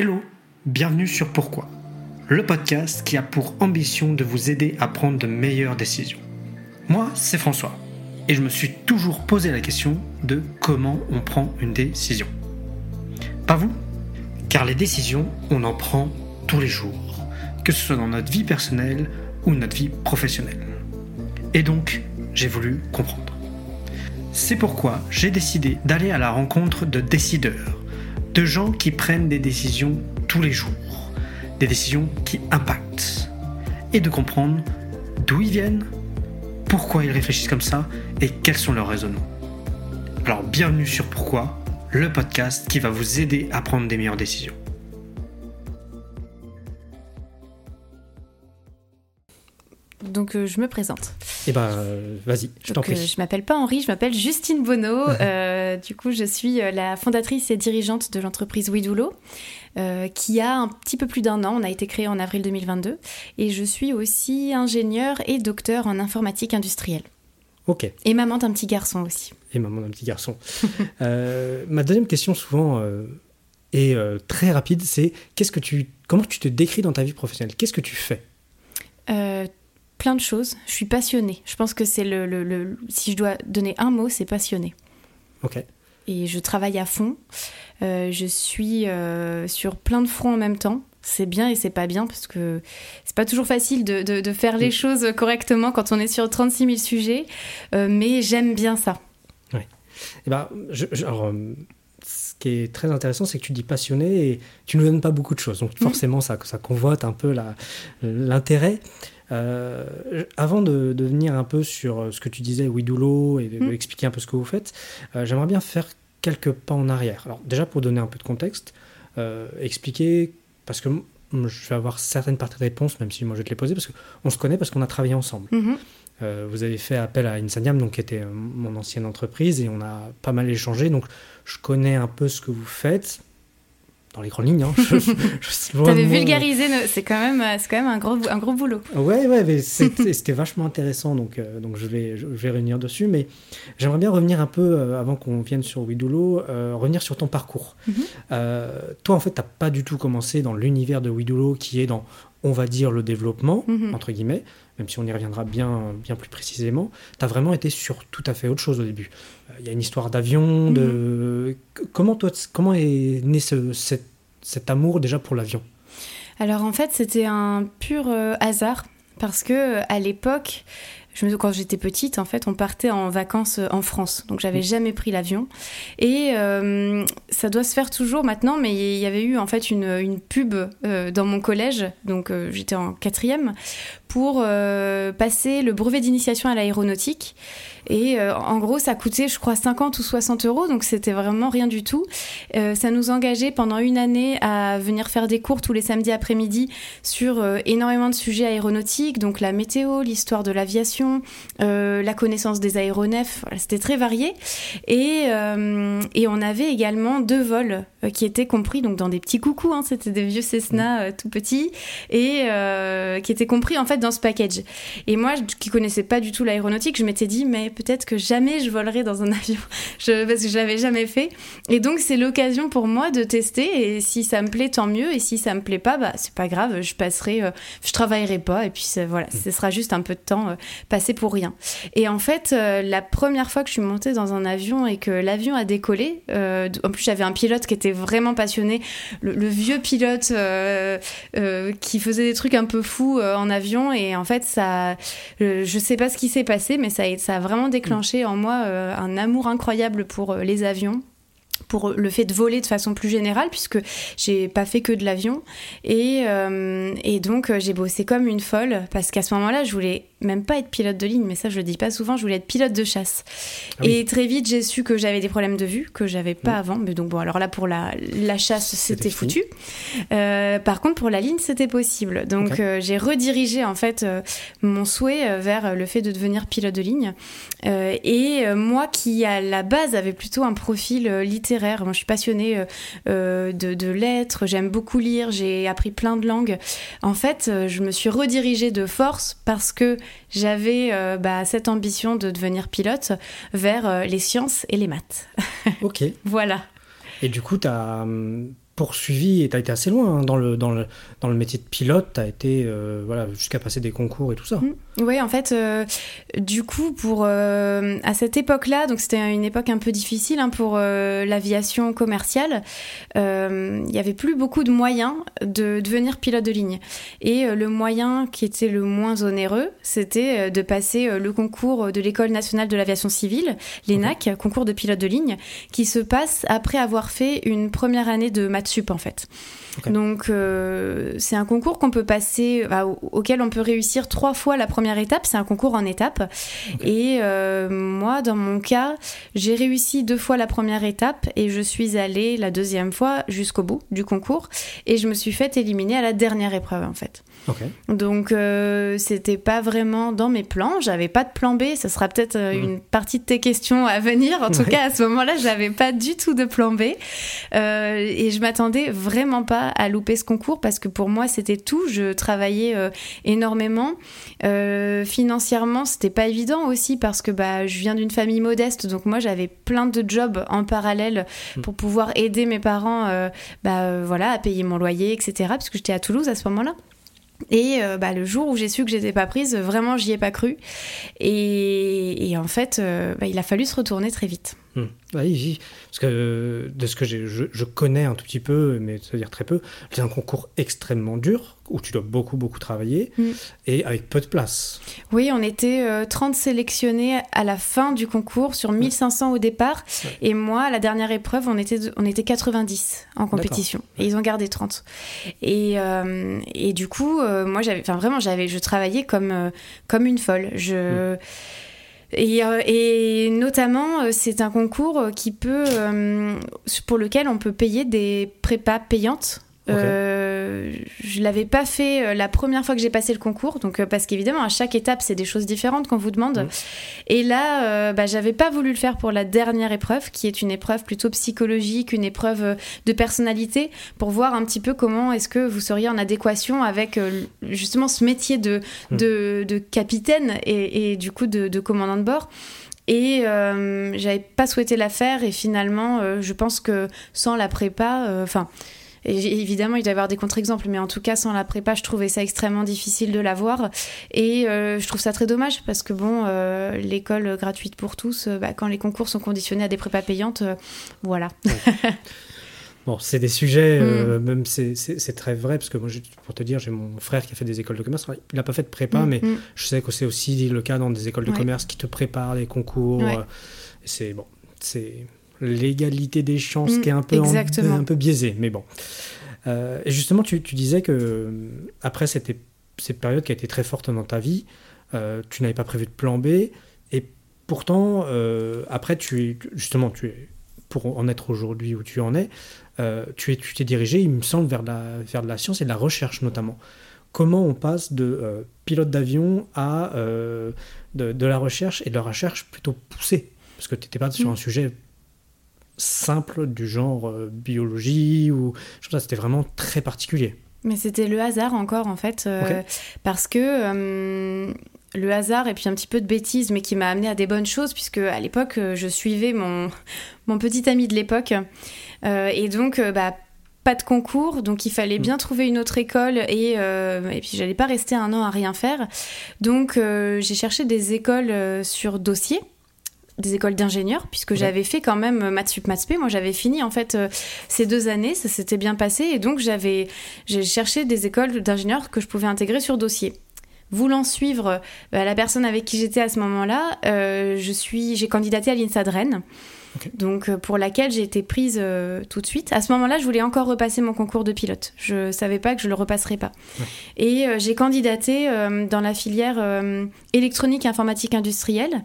Hello, bienvenue sur Pourquoi, le podcast qui a pour ambition de vous aider à prendre de meilleures décisions. Moi, c'est François, et je me suis toujours posé la question de comment on prend une décision. Pas vous Car les décisions, on en prend tous les jours, que ce soit dans notre vie personnelle ou notre vie professionnelle. Et donc, j'ai voulu comprendre. C'est pourquoi j'ai décidé d'aller à la rencontre de décideurs, de gens qui prennent des décisions tous les jours, des décisions qui impactent, et de comprendre d'où ils viennent, pourquoi ils réfléchissent comme ça et quels sont leurs raisonnements. Alors bienvenue sur Pourquoi, le podcast qui va vous aider à prendre des meilleures décisions. Donc euh, je me présente. Eh ben euh, vas-y, je t'en prie. Euh, je m'appelle pas Henri, je m'appelle Justine Bonneau. du coup, je suis la fondatrice et dirigeante de l'entreprise Widulo, qui a un petit peu plus d'un an. On a été créé en avril 2022. Et je suis aussi ingénieure et docteur en informatique industrielle. Ok. Et maman d'un petit garçon aussi. Et maman d'un petit garçon. ma deuxième question souvent est très rapide, c'est qu'est-ce que tu, comment tu te décris dans ta vie professionnelle? Qu'est-ce que tu fais? Plein de choses. Je suis passionnée. Je pense que c'est le, le, Si je dois donner un mot, c'est passionnée. Ok. Et je travaille à fond. Euh, je suis euh, sur plein de fronts en même temps. C'est bien et c'est pas bien parce que c'est pas toujours facile de, de, faire les choses correctement quand on est sur 36 000 sujets. Euh, mais j'aime bien ça. Oui. Et eh ben, je, alors, ce qui est très intéressant, c'est que tu dis passionné et tu ne nous donnes pas beaucoup de choses. Donc mmh. forcément, ça, ça convoite un peu l'intérêt. Euh, avant de, de, venir un peu sur euh, ce que tu disais, Widulo, et d'expliquer mm. un peu ce que vous faites, euh, j'aimerais bien faire quelques pas en arrière. Alors déjà pour donner un peu de contexte, expliquer, parce que je vais avoir certaines parties de réponse, même si moi je vais te les poser, parce qu'on se connaît, parce qu'on a travaillé ensemble. Mm-hmm. vous avez fait appel à Insaniam, donc qui était mon ancienne entreprise, et on a pas mal échangé, donc je connais un peu ce que vous faites dans les grandes lignes. Hein. T'avais vulgarisé, c'est quand même, c'est quand même un gros, un gros boulot. Ouais, ouais, mais c'était vachement intéressant, donc, euh, donc je vais, je vais revenir dessus. Mais j'aimerais bien revenir un peu euh, avant qu'on vienne sur Widulo, euh, revenir sur ton parcours. Mhm. toi, en fait, t'as pas du tout commencé dans l'univers de Widulo, qui est dans, on va dire, le développement mhm. entre guillemets même si on y reviendra bien, bien plus précisément, tu as vraiment été sur tout à fait autre chose au début. Il y a une histoire d'avion, de... Mhm. Comment, toi, comment est né ce, cet, amour déjà pour l'avion? Alors en fait, c'était un pur euh, hasard, parce que à l'époque, quand j'étais petite, en fait, on partait en vacances euh, en France. Donc, j'avais jamais pris l'avion. Et euh, ça doit se faire toujours maintenant, mais il y avait eu en fait une, une pub euh, dans mon collège. Donc, j'étais en quatrième pour passer le brevet d'initiation à l'aéronautique. Et euh, en gros, ça coûtait, je crois, 50 ou 60 euros, donc c'était vraiment rien du tout. Euh, ça nous engageait pendant une année à venir faire des cours tous les samedis après-midi sur euh, énormément de sujets aéronautiques, donc la météo, l'histoire de l'aviation, la connaissance des aéronefs, c'était très varié. Et, et on avait également deux vols qui étaient compris donc dans des petits coucous, hein, c'était des vieux Cessna tout petits, et qui étaient compris en fait dans ce package. Et moi, qui connaissais pas du tout l'aéronautique, je m'étais dit, mais peut-être que jamais je volerai dans un avion, je, parce que je l'avais jamais fait. Et donc c'est l'occasion pour moi de tester. Et si ça me plaît, tant mieux. Et si ça me plaît pas, bah c'est pas grave. Je passerai, euh, je travaillerai pas. Et puis voilà, mm. ce sera juste un peu de temps euh, passé pour rien. Et en fait, euh, la première fois que je suis montée dans un avion et que l'avion a décollé, en plus j'avais un pilote qui était vraiment passionné, le, vieux pilote qui faisait des trucs un peu fous en avion. Et en fait, ça, je sais pas ce qui s'est passé, mais ça, a vraiment déclenché en moi euh, un amour incroyable pour euh, les avions pour le fait de voler de façon plus générale puisque j'ai pas fait que de l'avion et, euh, et donc j'ai bossé comme une folle parce qu'à ce moment-là je voulais même pas être pilote de ligne, mais ça je le dis pas souvent, je voulais être pilote de chasse. Ah et très vite j'ai su que j'avais des problèmes de vue que j'avais pas avant. Mais donc bon, alors là pour la, la chasse c'était foutu. Euh, par contre pour la ligne c'était possible. Donc euh, j'ai redirigé en fait euh, mon souhait vers le fait de devenir pilote de ligne. et moi qui à la base avait plutôt un profil littéraire, moi je suis passionnée de, de lettres, j'aime beaucoup lire, j'ai appris plein de langues. En fait je me suis redirigée de force parce que j'avais euh, bah, cette ambition de devenir pilote vers euh, les sciences et les maths. Ok. voilà. Et du coup, tu as hum, poursuivi et tu as été assez loin hein, dans, le, dans, le, dans le métier de pilote. Tu as été euh, voilà, jusqu'à passer des concours et tout ça. Mmh. Oui, en fait, euh, du coup, pour, euh, à cette époque-là, donc c'était une époque un peu difficile hein, pour l'aviation commerciale, il n'y avait plus beaucoup de moyens de devenir pilote de ligne. Et le moyen qui était le moins onéreux, c'était de passer le concours de l'École nationale de l'aviation civile, l'ENAC, concours de pilote de ligne, qui se passe après avoir fait une première année de maths sup en fait. Donc euh, c'est un concours qu'on peut passer, auquel on peut réussir trois fois la première étape. C'est un concours en étapes. Et euh, moi, dans mon cas, j'ai réussi deux fois la première étape et je suis allée la deuxième fois jusqu'au bout du concours et je me suis fait éliminer à la dernière épreuve en fait. Donc euh, c'était pas vraiment dans mes plans. J'avais pas de plan B. Ce sera peut-être euh, mm. une partie de tes questions à venir. En tout cas, à ce moment-là, j'avais pas du tout de plan B. Euh, et je m'attendais vraiment pas à louper ce concours parce que pour moi, c'était tout. Je travaillais énormément. financièrement, c'était pas évident aussi parce que bah, je viens d'une famille modeste. Donc moi, j'avais plein de jobs en parallèle mm. pour pouvoir aider mes parents bah, voilà, à payer mon loyer, etc. Parce que j'étais à Toulouse à ce moment-là. Et euh, bah, le jour où j'ai su que j'étais pas prise, vraiment j'y ai pas cru. Et, en fait, euh, bah, il a fallu se retourner très vite. Hmm. Oui, parce que de ce que je, je, connais un tout petit peu, mais c'est-à-dire très peu, c'est un concours extrêmement dur où tu dois beaucoup, beaucoup travailler hmm. et avec peu de place. Oui, on était 30 euh, sélectionnés à la fin du concours sur 1500 au départ. Et moi, à la dernière épreuve, on était, on était 90 en compétition. Et ils ont gardé 30. Et, euh, et du coup, euh, moi, j'avais, enfin vraiment, j'avais, je travaillais comme, comme une folle. Je. Et, euh, et, notamment, euh, c'est un concours qui peut, euh, pour lequel on peut payer des prépas payantes euh, je l'avais pas fait euh, la première fois que j'ai passé le concours, donc euh, parce qu'évidemment à chaque étape c'est des choses différentes qu'on vous demande. Mm. Et là, bah, j'avais pas voulu le faire pour la dernière épreuve, qui est une épreuve plutôt psychologique, une épreuve de personnalité, pour voir un petit peu comment est-ce que vous seriez en adéquation avec justement ce métier de, mm. de, de, capitaine et, et, du coup de, de commandant de bord. Et j'avais pas souhaité la faire et finalement, je pense que sans la prépa, enfin évidemment, il doit y avoir des contre-exemples, mais en tout cas, sans la prépa, je trouvais ça extrêmement difficile de l'avoir. Et euh, je trouve ça très dommage parce que, bon, euh, l'école gratuite pour tous, euh, bah, quand les concours sont conditionnés à des prépas payantes, voilà. Bon, c'est des sujets, mm. même c'est très vrai, parce que moi, pour te dire, j'ai mon frère qui a fait des écoles de commerce. Il n'a pas fait de prépa, mm, mais mm. je sais que c'est aussi le cas dans des écoles de commerce qui te préparent les concours. C'est bon, c'est l'égalité des chances mm, qui est un peu, un peu biaisée, mais bon. Euh, et justement, tu, tu, disais que euh, après cette, cette période qui a été très forte dans ta vie, euh, tu n'avais pas prévu de plan B, et pourtant, après, tu justement, tu es, pour en être aujourd'hui où tu en es, tu es, tu t'es dirigé, il me semble, vers, la, vers de la science et de la recherche notamment. Comment on passe de pilote d'avion à de, de, la recherche et de la recherche plutôt poussée? Parce que tu n'étais pas sur mm. un sujet simple du genre euh, biologie ou ça c'était vraiment très particulier. Mais c'était le hasard encore en fait, euh, parce que euh, le hasard et puis un petit peu de bêtises, mais qui m'a amené à des bonnes choses, puisque à l'époque je suivais mon, mon petit ami de l'époque, et donc bah, pas de concours, donc il fallait mm. bien trouver une autre école et, et puis j'allais pas rester un an à rien faire. Donc j'ai cherché des écoles sur dossier des écoles d'ingénieurs, puisque j'avais fait quand même euh, maths sup, maths Moi, j'avais fini en fait euh, ces deux années, ça s'était bien passé, et donc j'avais j'ai cherché des écoles d'ingénieurs que je pouvais intégrer sur dossier. Voulant suivre euh, la personne avec qui j'étais à ce moment-là, je suis j'ai candidaté à l'INSA de Rennes. Donc pour laquelle j'ai été prise tout de suite. À ce moment-là, je voulais encore repasser mon concours de pilote. Je savais pas que je le repasserais pas. Et j'ai candidaté dans la filière électronique informatique industrielle,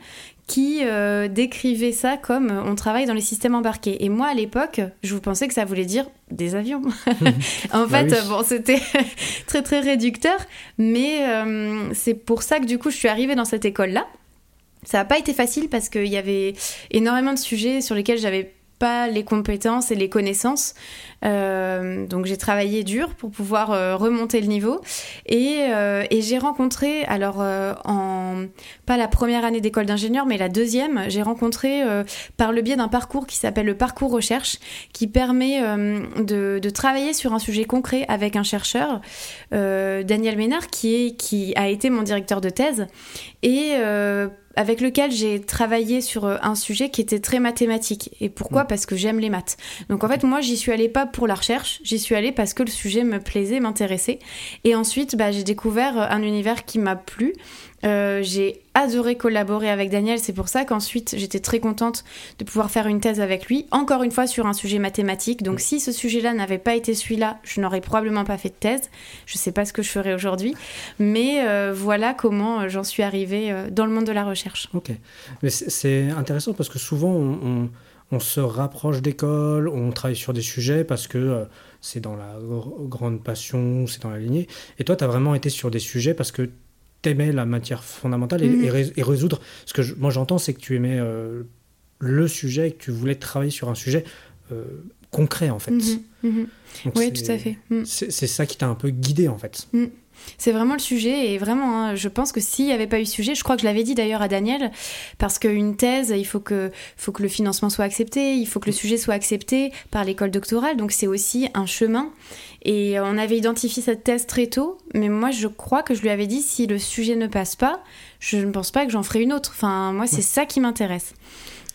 qui euh, décrivait ça comme on travaille dans les systèmes embarqués. Et moi, à l'époque, je vous pensais que ça voulait dire des avions. en bah fait, bon, c'était très très réducteur, mais euh, c'est pour ça que du coup, je suis arrivée dans cette école-là. Ça n'a pas été facile parce qu'il y avait énormément de sujets sur lesquels j'avais pas les compétences et les connaissances. Euh, donc j'ai travaillé dur pour pouvoir euh, remonter le niveau et, euh, j'ai rencontré, alors en pas la première année d'école d'ingénieur, mais la deuxième, j'ai rencontré par le biais d'un parcours qui s'appelle le parcours recherche, qui permet de, de, travailler sur un sujet concret avec un chercheur, Daniel Ménard, qui, est, qui a été mon directeur de thèse et avec lequel j'ai travaillé sur euh, un sujet qui était très mathématique. Et pourquoi mm. Parce que j'aime les maths. Donc en fait, moi, j'y suis allée pas pour la recherche, j'y suis allée parce que le sujet me plaisait, m'intéressait. Et ensuite, bah, j'ai découvert un univers qui m'a plu euh, j'ai adoré collaborer avec Daniel, c'est pour ça qu'ensuite j'étais très contente de pouvoir faire une thèse avec lui, encore une fois sur un sujet mathématique. Donc si ce sujet-là n'avait pas été celui-là, je n'aurais probablement pas fait de thèse. Je ne sais pas ce que je ferais aujourd'hui, mais euh, voilà comment euh, j'en suis arrivée dans le monde de la recherche. Ok, mais c'est intéressant parce que souvent on, on se rapproche d'école, on travaille sur des sujets parce que c'est dans la grande passion, c'est dans la lignée. Et toi, tu as vraiment été sur des sujets parce que t'aimais la matière fondamentale et, mm. résoudre. Ce que moi j'entends, c'est que tu aimais euh, le sujet, que tu voulais travailler sur un sujet euh, concret en fait. Mm-hmm. Mm-hmm. Oui, tout à fait. Mm. C'est ça qui t'a un peu guidé en fait. C'est vraiment le sujet et vraiment, hein, je pense que s'il n'y avait pas eu sujet, je crois que je l'avais dit d'ailleurs à Daniel, parce qu'une thèse, il faut que, faut que le financement soit accepté, il faut que le sujet soit accepté par l'école doctorale, donc c'est aussi un chemin. Et on avait identifié cette thèse très tôt, mais moi je crois que je lui avais dit si le sujet ne passe pas, je ne pense pas que j'en ferai une autre. Enfin, moi c'est ça qui m'intéresse.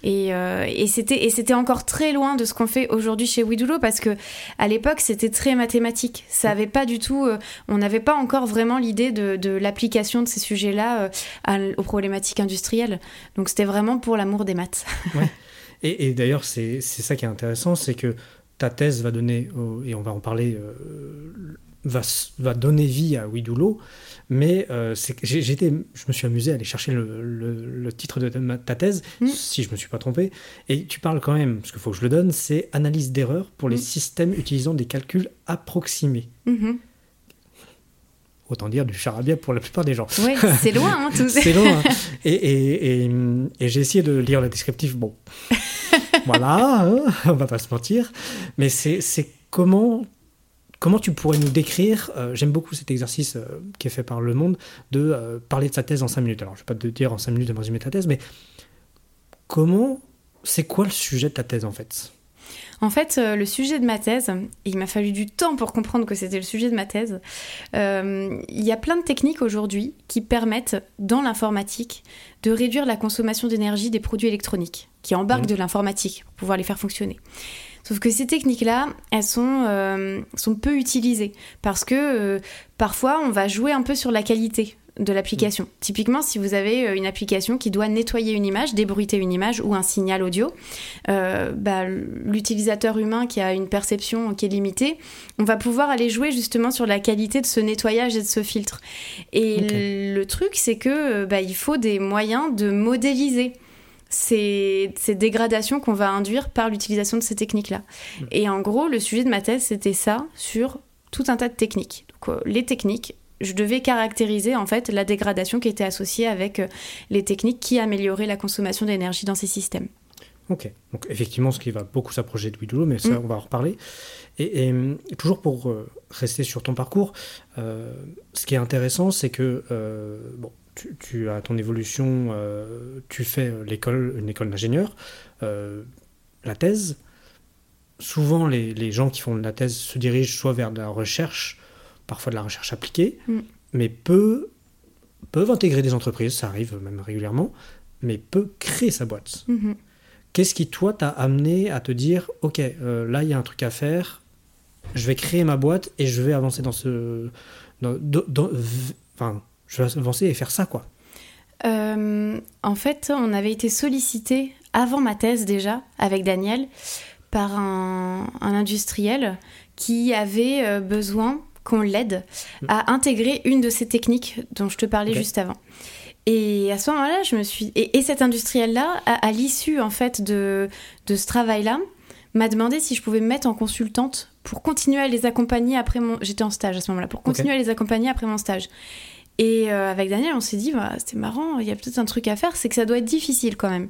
Et, euh, et c'était encore très loin de ce qu'on fait aujourd'hui chez Widulo parce que à l'époque c'était très mathématique. Ça avait pas du tout, euh, on n'avait pas encore vraiment l'idée de, de l'application de ces sujets-là euh, aux problématiques industrielles. Donc c'était vraiment pour l'amour des maths. ouais. Et, et d'ailleurs c'est ça qui est intéressant, c'est que ta thèse va donner, et on va en parler, va, va donner vie à Widulo mais euh, j'étais, je me suis amusé à aller chercher le, titre de ta, thèse, mm. si je me suis pas trompé. Et tu parles quand même, parce qu'il faut que je le donne, c'est analyse d'erreurs pour les mm. systèmes utilisant des calculs approximés. Mm-hmm. Autant dire du charabia pour la plupart des gens. Oui, c'est loin, hein, tout C'est loin. Hein. Et, et, et, et j'ai essayé de lire le descriptif. Bon, voilà, hein, on va pas se mentir. Mais c'est comment Comment tu pourrais nous décrire, euh, j'aime beaucoup cet exercice euh, qui est fait par Le Monde, de euh, parler de sa thèse en 5 minutes. Alors, je ne vais pas te dire en 5 minutes de me résumer ta thèse, mais comment, c'est quoi le sujet de ta thèse en fait? En fait, le sujet de ma thèse, il m'a fallu du temps pour comprendre que c'était le sujet de ma thèse. Il y a plein de techniques aujourd'hui qui permettent, dans l'informatique, de réduire la consommation d'énergie des produits électroniques, qui embarquent mmh. de l'informatique pour pouvoir les faire fonctionner. Sauf que ces techniques-là, elles sont, euh, sont peu utilisées parce que euh, parfois on va jouer un peu sur la qualité de l'application. Mm. Typiquement, si vous avez euh, une application qui doit nettoyer une image, débruiter une image ou un signal audio, bah, l'utilisateur humain qui a une perception qui est limitée, on va pouvoir aller jouer justement sur la qualité de ce nettoyage et de ce filtre. Et le truc, c'est que bah, il faut des moyens de modéliser ces, dégradations qu'on va induire par l'utilisation de ces techniques-là. Mm. Et en gros, le sujet de ma thèse, c'était ça, sur tout un tas de techniques. Donc, euh, les techniques, je devais caractériser en fait la dégradation qui était associée avec euh, les techniques qui amélioraient la consommation d'énergie dans ces systèmes. Ok, donc effectivement, ce qui va beaucoup s'approcher de Widodo, mais ça, mm. on va en reparler. Et, toujours pour euh, rester sur ton parcours, ce qui est intéressant, c'est que bon, tu, as ton évolution, euh, tu fais l'école, une école d'ingénieur, euh, la thèse. Souvent, les, gens qui font de la thèse se dirigent soit vers de la recherche, parfois de la recherche appliquée, mm. mais peu peuvent intégrer des entreprises, ça arrive même régulièrement, mais peu créer sa boîte. Mm-hmm. Qu'est-ce qui, toi, t'a amené à te dire, OK, euh, là, il y a un truc à faire, je vais créer ma boîte et je vais avancer dans ce... enfin, je vais avancer et faire ça, quoi. Euh, en fait, on avait été sollicité avant ma thèse déjà, avec Daniel, par un, industriel qui avait euh, besoin qu'on l'aide à intégrer une de ces techniques dont je te parlais juste avant. Et à ce moment-là, je me suis. Et, cet industriel-là, à, l'issue en fait de, de ce travail-là, m'a demandé si je pouvais me mettre en consultante pour continuer à les accompagner après mon. J'étais en stage à ce moment-là, pour continuer à les accompagner après mon stage. Et euh, avec Daniel, on s'est dit, bah, c'était marrant, il y a peut-être un truc à faire, c'est que ça doit être difficile quand même.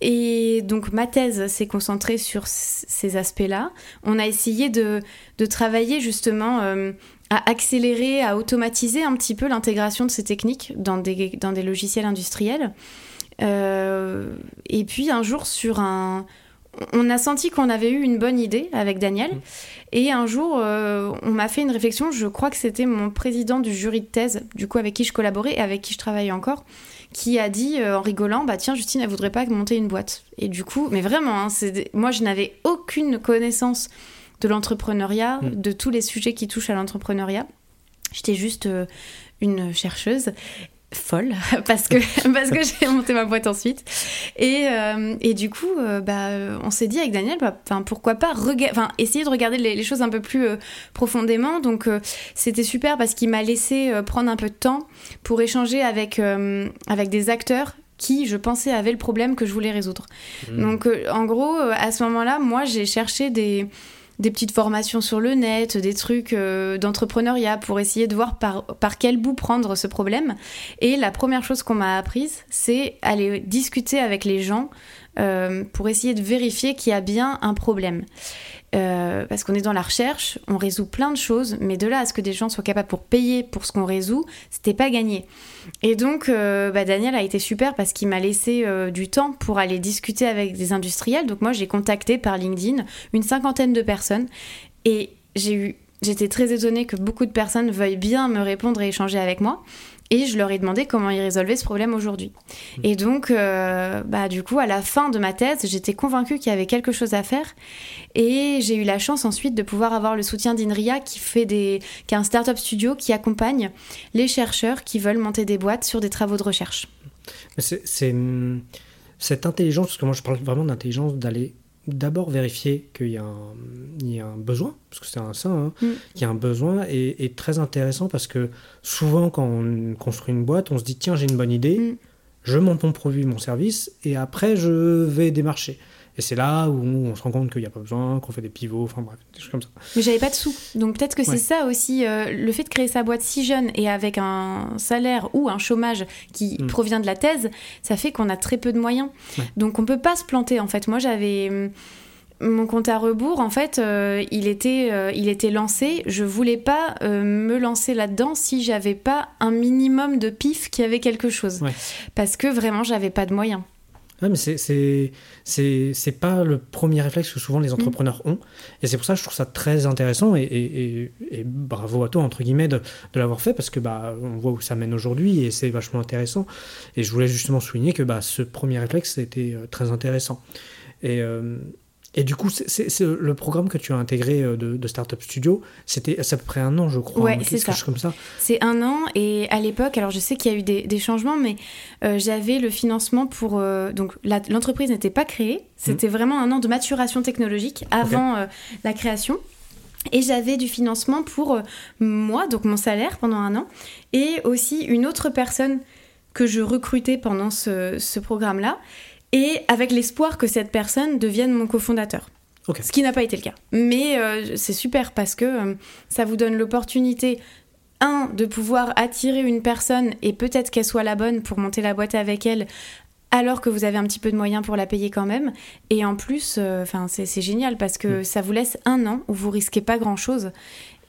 et donc ma thèse s'est concentrée sur ces aspects-là. On a essayé de, travailler justement à accélérer, à automatiser un petit peu l'intégration de ces techniques dans des, dans des logiciels industriels. et puis un jour sur un on a senti qu'on avait eu une bonne idée avec Daniel. Mmh. Et un jour, euh, on m'a fait une réflexion. Je crois que c'était mon président du jury de thèse, du coup, avec qui je collaborais et avec qui je travaillais encore, qui a dit euh, en rigolant Bah, tiens, Justine, elle voudrait pas monter une boîte. Et du coup, mais vraiment, hein, moi, je n'avais aucune connaissance de l'entrepreneuriat, mmh. de tous les sujets qui touchent à l'entrepreneuriat. J'étais juste euh, une chercheuse folle parce que parce que j'ai monté ma boîte ensuite et, euh, et du coup euh, bah on s'est dit avec Daniel bah, pourquoi pas enfin essayer de regarder les, choses un peu plus euh, profondément donc c'était super parce qu'il m'a laissé prendre un peu de temps pour échanger avec avec des acteurs qui, je pensais, avaient le problème que je voulais résoudre. Mmh. Donc, en gros, à ce moment-là, moi, j'ai cherché des, des petites formations sur le net, des trucs euh, d'entrepreneuriat pour essayer de voir par, quel bout prendre ce problème. Et la première chose qu'on m'a apprise, c'est aller discuter avec les gens euh, pour essayer de vérifier qu'il y a bien un problème. Euh, parce qu'on est dans la recherche, on résout plein de choses, mais de là à ce que des gens soient capables pour payer pour ce qu'on résout, c'était pas gagné. Et donc, euh, bah, Daniel a été super parce qu'il m'a laissé euh, du temps pour aller discuter avec des industriels. Donc moi, j'ai contacté par LinkedIn une cinquantaine de personnes et j'ai eu, j'étais très étonnée que beaucoup de personnes veuillent bien me répondre et échanger avec moi. Et je leur ai demandé comment ils résolvaient ce problème aujourd'hui. Mmh. Et donc, euh, bah, du coup, à la fin de ma thèse, j'étais convaincue qu'il y avait quelque chose à faire. Et j'ai eu la chance ensuite de pouvoir avoir le soutien d'INRIA, qui, fait des, qui est un startup studio qui accompagne les chercheurs qui veulent monter des boîtes sur des travaux de recherche. C'est cette intelligence, parce que moi je parle vraiment d'intelligence, d'aller d'abord vérifier qu'il y, a un besoin, parce que c'est un ça, hein, mm. qu'il y a un besoin, est, très intéressant parce que souvent quand on construit une boîte, on se dit tiens j'ai une bonne idée, mm. je monte mon produit, mon service, et après je vais démarcher. Et c'est là où on se rend compte qu'il n'y a pas besoin, qu'on fait des pivots, enfin bref, des choses comme ça. Mais j'avais pas de sous. Donc peut-être que c'est ça aussi, euh, le fait de créer sa boîte si jeune et avec un salaire ou un chômage qui mm. provient de la thèse, ça fait qu'on a très peu de moyens. Donc on peut pas se planter en fait. Moi j'avais hum, mon compte à rebours, en fait, euh, il, était, euh, il était lancé. Je voulais pas me lancer là-dedans si j'avais pas un minimum de pif qui avait quelque chose. Parce que vraiment, j'avais pas de moyens. Ouais, mais c'est pas le premier réflexe que souvent les mm. entrepreneurs ont. Et c'est pour ça que je trouve ça très intéressant et, et, bravo à toi, entre guillemets, de, de l'avoir fait parce que bah, on voit où ça mène aujourd'hui et c'est vachement intéressant. Et je voulais justement souligner que bah, ce premier réflexe était euh, très intéressant. Et, euh, et du coup, c'est le programme que tu as intégré euh, de, Startup Studio, c'était à peu près un an, je crois. Ouais, c'est ça. comme ça. C'est un an, et à l'époque, alors je sais qu'il y a eu des, changements, mais euh, j'avais le financement pour. Euh, donc l'entreprise n'était pas créée, c'était mmh. vraiment un an de maturation technologique avant la création. Et j'avais du financement pour moi, donc mon salaire pendant un an, et aussi une autre personne que je recrutais pendant ce, ce programme-là et avec l'espoir que cette personne devienne mon cofondateur. Ce qui n'a pas été le cas. Mais euh, c'est super parce que euh, ça vous donne l'opportunité, un, de pouvoir attirer une personne et peut-être qu'elle soit la bonne pour monter la boîte avec elle alors que vous avez un petit peu de moyens pour la payer quand même. Et en plus, euh, c'est génial parce que mm. ça vous laisse un an où vous risquez pas grand-chose.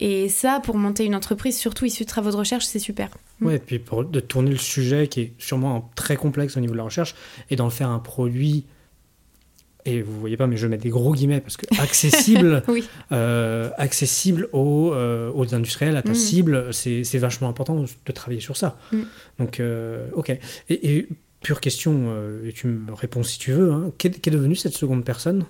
Et ça, pour monter une entreprise, surtout issue de travaux de recherche, c'est super. Mm. Ouais, et puis pour de tourner le sujet qui est sûrement très complexe au niveau de la recherche et d'en faire un produit et vous voyez pas, mais je mets des gros guillemets parce que accessible, euh, accessible aux, euh, aux, industriels, à ta mm. cible, c'est vachement important de travailler sur ça. Mm. Donc, euh, ok. Et, pure question, et tu me réponds si tu veux, hein, qu'est devenue cette seconde personne?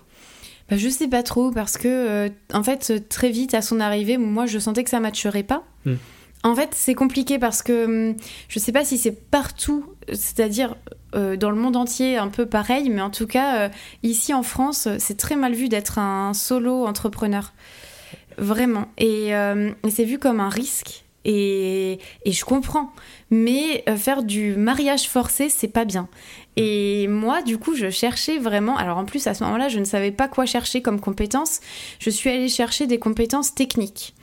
Bah, je sais pas trop parce que euh, en fait très vite à son arrivée, moi je sentais que ça matcherait pas. Hmm. En fait, c'est compliqué parce que hum, je sais pas si c'est partout, c'est-à-dire euh, dans le monde entier un peu pareil, mais en tout cas euh, ici en France, c'est très mal vu d'être un solo entrepreneur. Vraiment. Et, et c'est vu comme un risque. Et, et, je comprends. Mais faire du mariage forcé, c'est pas bien. Et moi, du coup, je cherchais vraiment. Alors, en plus, à ce moment-là, je ne savais pas quoi chercher comme compétences. Je suis allée chercher des compétences techniques.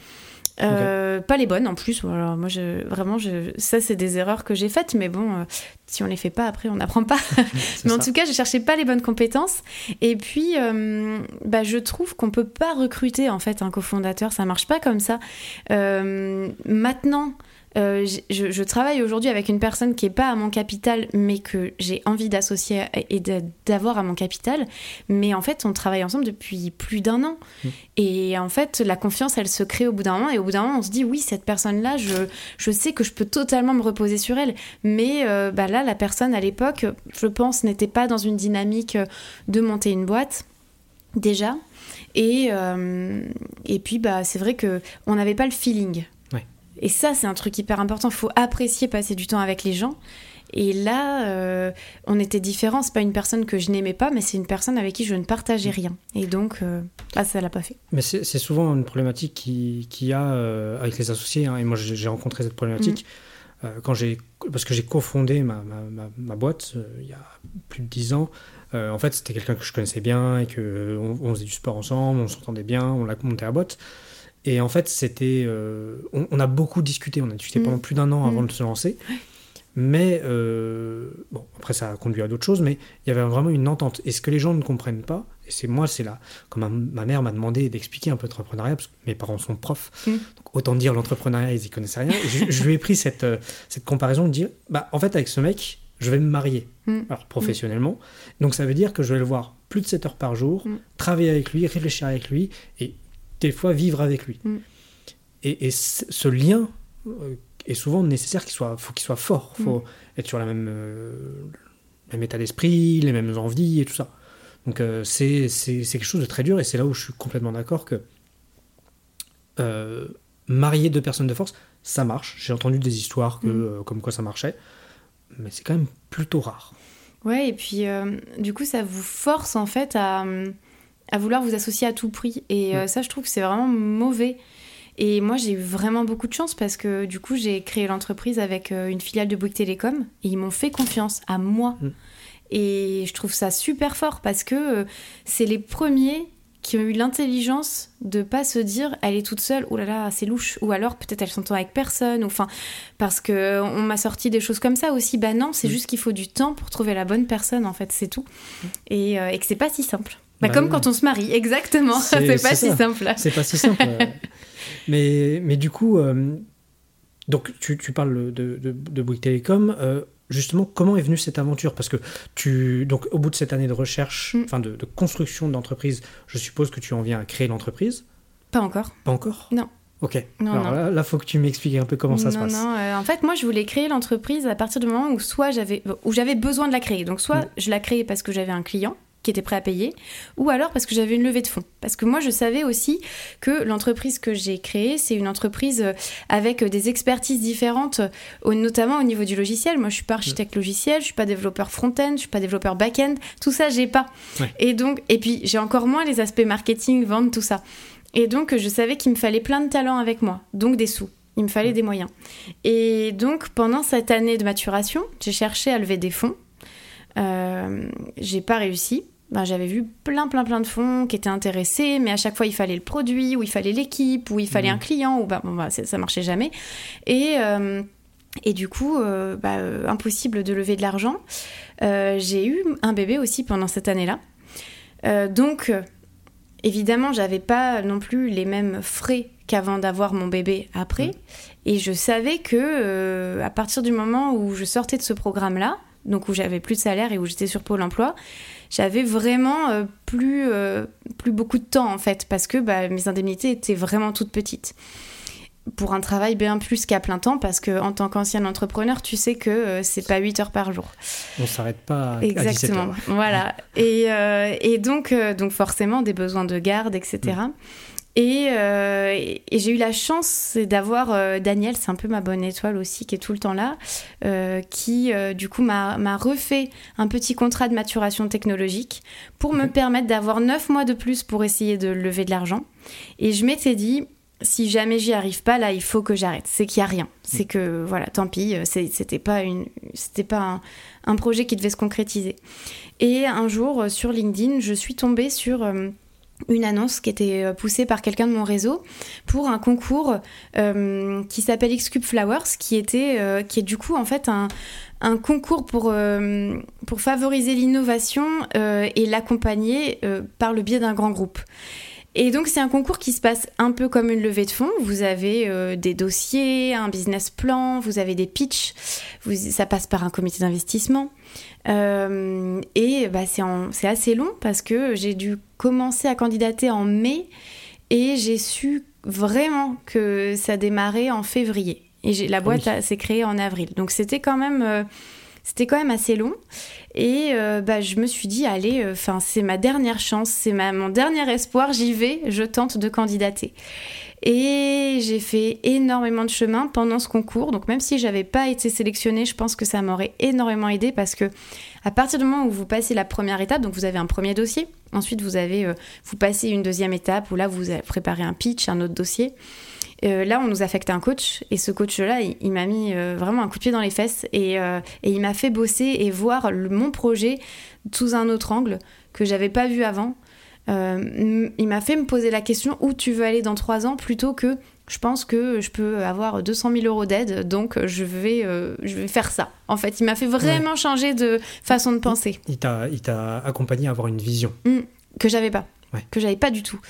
Euh, pas les bonnes en plus. Alors, moi, je, vraiment, je, ça, c'est des erreurs que j'ai faites, mais bon, euh, si on les fait pas, après, on n'apprend pas. mais en tout cas, je cherchais pas les bonnes compétences. Et puis, euh, bah, je trouve qu'on peut pas recruter en fait un cofondateur. Ça marche pas comme ça. maintenant, euh, je, travaille aujourd'hui avec une personne qui n'est pas à mon capital, mais que j'ai envie d'associer et d'avoir à mon capital. Mais en fait, on travaille ensemble depuis plus d'un an. Mmh. Et en fait, la confiance, elle se crée au bout d'un moment. Et au bout d'un moment, on se dit, oui, cette personne-là, je, je, sais que je peux totalement me reposer sur elle. Mais euh, bah là, la personne à l'époque, je pense, n'était pas dans une dynamique de monter une boîte, déjà. Et, euh, et puis, bah, c'est vrai qu'on n'avait pas le feeling. Et ça, c'est un truc hyper important. Il faut apprécier passer du temps avec les gens. Et là, euh, on était différents. C'est pas une personne que je n'aimais pas, mais c'est une personne avec qui je ne partageais rien. Et donc, euh, ah, ça l'a pas fait. Mais c'est souvent une problématique qu'il qui y a euh, avec les associés. Hein. et moi, j'ai rencontré cette problématique mm. quand j'ai parce que j'ai cofondé ma, ma, ma, boîte il y a plus de dix ans. en fait, c'était quelqu'un que je connaissais bien et que on, faisait du sport ensemble, on s'entendait bien, on l'a monté à boîte. Et en fait, c'était. Euh, on, a beaucoup discuté, on a discuté mm. pendant plus d'un an avant mm. de se lancer. Mais, euh, bon, après, ça a conduit à d'autres choses, mais il y avait vraiment une entente. Et ce que les gens ne comprennent pas, et c'est moi, c'est là, comme ma, mère m'a demandé d'expliquer un peu l'entrepreneuriat, parce que mes parents sont profs, mm. donc autant dire l'entrepreneuriat, ils y connaissaient rien. je, lui ai pris cette, euh, cette comparaison de dire, bah, en fait, avec ce mec, je vais me marier, alors professionnellement. Donc ça veut dire que je vais le voir plus de 7 heures par jour, travailler avec lui, réfléchir avec lui, et des fois vivre avec lui. Mm. Et, ce lien euh, est souvent nécessaire qu'il soit, faut qu'il soit fort, il faut mm. être sur la même, euh, même état d'esprit, les mêmes envies et tout ça. Donc euh, c'est quelque chose de très dur et c'est là où je suis complètement d'accord que marier deux personnes de force, ça marche. J'ai entendu des histoires que, mm. comme quoi ça marchait, mais c'est quand même plutôt rare. Ouais, et puis du coup, ça vous force en fait à à vouloir vous associer à tout prix. Et euh, ça, je trouve que c'est vraiment mauvais. Et moi, j'ai eu vraiment beaucoup de chance parce que du coup, j'ai créé l'entreprise avec euh, une filiale de Bouygues Télécom et ils m'ont fait confiance à moi. Mm. Et je trouve ça super fort parce que euh, c'est les premiers qui ont eu l'intelligence de pas se dire elle est toute seule, oh là là, c'est louche, ou alors peut-être elle s'entend avec personne, ou enfin, parce que on m'a sorti des choses comme ça aussi. Bah non, c'est mm. juste qu'il faut du temps pour trouver la bonne personne, en fait, c'est tout. Mm. Et, et que c'est pas si simple. Bah, bah, comme quand on se marie, exactement. C'est pas si simple. C'est pas si simple. mais, mais du coup, euh, donc tu, tu, parles de, de, de Bouygues Télécom. Euh, justement, comment est venue cette aventure? Parce que tu, donc, au bout de cette année de recherche, mm. enfin de, de, construction d'entreprise, je suppose que tu en viens à créer l'entreprise? Pas encore. Pas encore? Non. Ok. Non, Alors là, il faut que tu m'expliques un peu comment ça se passe. Non, euh, en fait, moi, je voulais créer l'entreprise à partir du moment où soit j'avais, où j'avais besoin de la créer. Donc, soit mm. je la créais parce que j'avais un client, qui était prêt à payer, ou alors parce que j'avais une levée de fonds. Parce que moi, je savais aussi que l'entreprise que j'ai créée, c'est une entreprise euh, avec des expertises différentes, notamment au niveau du logiciel. Moi, je suis pas architecte logiciel, je suis pas développeur front-end, je suis pas développeur back-end, tout ça, j'ai pas. Et donc, et puis j'ai encore moins les aspects marketing, vente, tout ça. Et donc, je savais qu'il me fallait plein de talents avec moi, donc des sous. Il me fallait des moyens. Et donc, pendant cette année de maturation, j'ai cherché à lever des fonds. Euh, j'ai pas réussi ben, j'avais vu plein, plein, plein de fonds qui étaient intéressés, mais à chaque fois, il fallait le produit, ou il fallait l'équipe, ou il fallait mmh. un client, ou ben, bon, bah, ça marchait jamais. Et, euh, et du coup, euh, bah, euh, impossible de lever de l'argent. j'ai eu un bébé aussi pendant cette année-là. donc, évidemment, j'avais pas non plus les mêmes frais qu'avant d'avoir mon bébé après. Mmh. Et je savais que à partir du moment où je sortais de ce programme-là, donc où j'avais plus de salaire et où j'étais sur Pôle emploi, j'avais vraiment euh, plus, euh, plus beaucoup de temps en fait, parce que bah, mes indemnités étaient vraiment toutes petites. Pour un travail bien plus qu'à plein temps, parce que en tant qu'ancien entrepreneur, tu sais que euh, c'est pas 8 heures par jour. On s'arrête pas à Exactement. Voilà. Et, et donc, donc forcément des besoins de garde, etc. Euh, et, j'ai eu la chance d'avoir euh, Daniel, c'est un peu ma bonne étoile aussi, qui est tout le temps là, euh, qui du coup m'a refait un petit contrat de maturation technologique pour me permettre d'avoir neuf mois de plus pour essayer de lever de l'argent. Et je m'étais dit, si jamais j'y arrive pas, là, il faut que j'arrête. C'est qu'il y a rien. C'est que, voilà, tant pis, c'était pas, une, pas un, un, projet qui devait se concrétiser. Et un jour, sur LinkedIn, je suis tombée sur une annonce qui était euh, poussée par quelqu'un de mon réseau pour un concours euh, qui s'appelle X-Cube Flowers, qui, était, euh, qui est du coup en fait un, concours pour favoriser l'innovation et l'accompagner par le biais d'un grand groupe. Et donc c'est un concours qui se passe un peu comme une levée de fonds. Vous avez des dossiers, un business plan, vous avez des pitchs, vous, ça passe par un comité d'investissement. Euh, et bah, c'est assez long parce que j'ai dû commencer à candidater en mai et j'ai su vraiment que ça démarrait en février. Et la boîte s'est créée en avril. Donc c'était quand même... Euh, c'était quand même assez long et euh, bah, je me suis dit allez enfin c'est ma dernière chance c'est mon dernier espoir j'y vais je tente de candidater et j'ai fait énormément de chemin pendant ce concours. Donc même si j'avais pas été sélectionnée, je pense que ça m'aurait énormément aidé parce que à partir du moment où vous passez la première étape, donc vous avez un premier dossier, ensuite vous avez euh, vous passez une deuxième étape où là vous préparé un pitch, un autre dossier. Euh, là, on nous affecte un coach et ce coach-là, il, m'a mis euh, vraiment un coup de pied dans les fesses et, et il m'a fait bosser et voir mon projet sous un autre angle que j'avais pas vu avant. Euh, il m'a fait me poser la question où tu veux aller dans trois ans plutôt que je pense que je peux avoir 200 000 euros d'aide, donc je vais, euh, je vais faire ça. En fait, il m'a fait vraiment changer de façon de penser. Il t'a accompagné à avoir une vision. Mmh, que j'avais pas. Que j'avais pas du tout.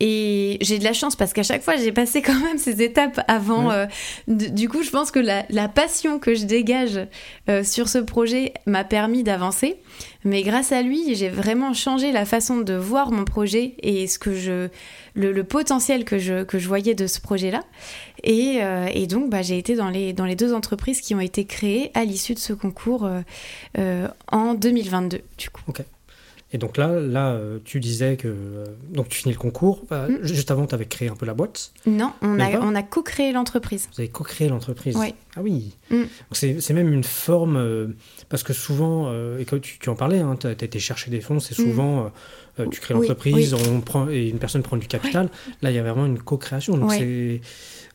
Et j'ai de la chance parce qu'à chaque fois, j'ai passé quand même ces étapes avant. Euh, du coup, je pense que la, passion que je dégage euh, sur ce projet m'a permis d'avancer. Mais grâce à lui, j'ai vraiment changé la façon de voir mon projet et ce que je, le, potentiel que je, que je voyais de ce projet-là. Et, euh, et, donc, bah, j'ai été dans les, dans les deux entreprises qui ont été créées à l'issue de ce concours en 2022, du coup. Et donc là, là, euh, tu disais que euh, donc tu finis le concours. Bah, mm. Juste avant, tu avais créé un peu la boîte. Non, on a, on a co-créé l'entreprise. Vous avez co-créé l'entreprise. Oui. Ah oui. Mm. C'est même une forme euh, parce que souvent, et quand tu, tu en parlais, hein, tu as, été chercher des fonds. C'est mm. souvent tu crées l'entreprise, on prend et une personne prend du capital. Là, il y a vraiment une co-création. Donc c'est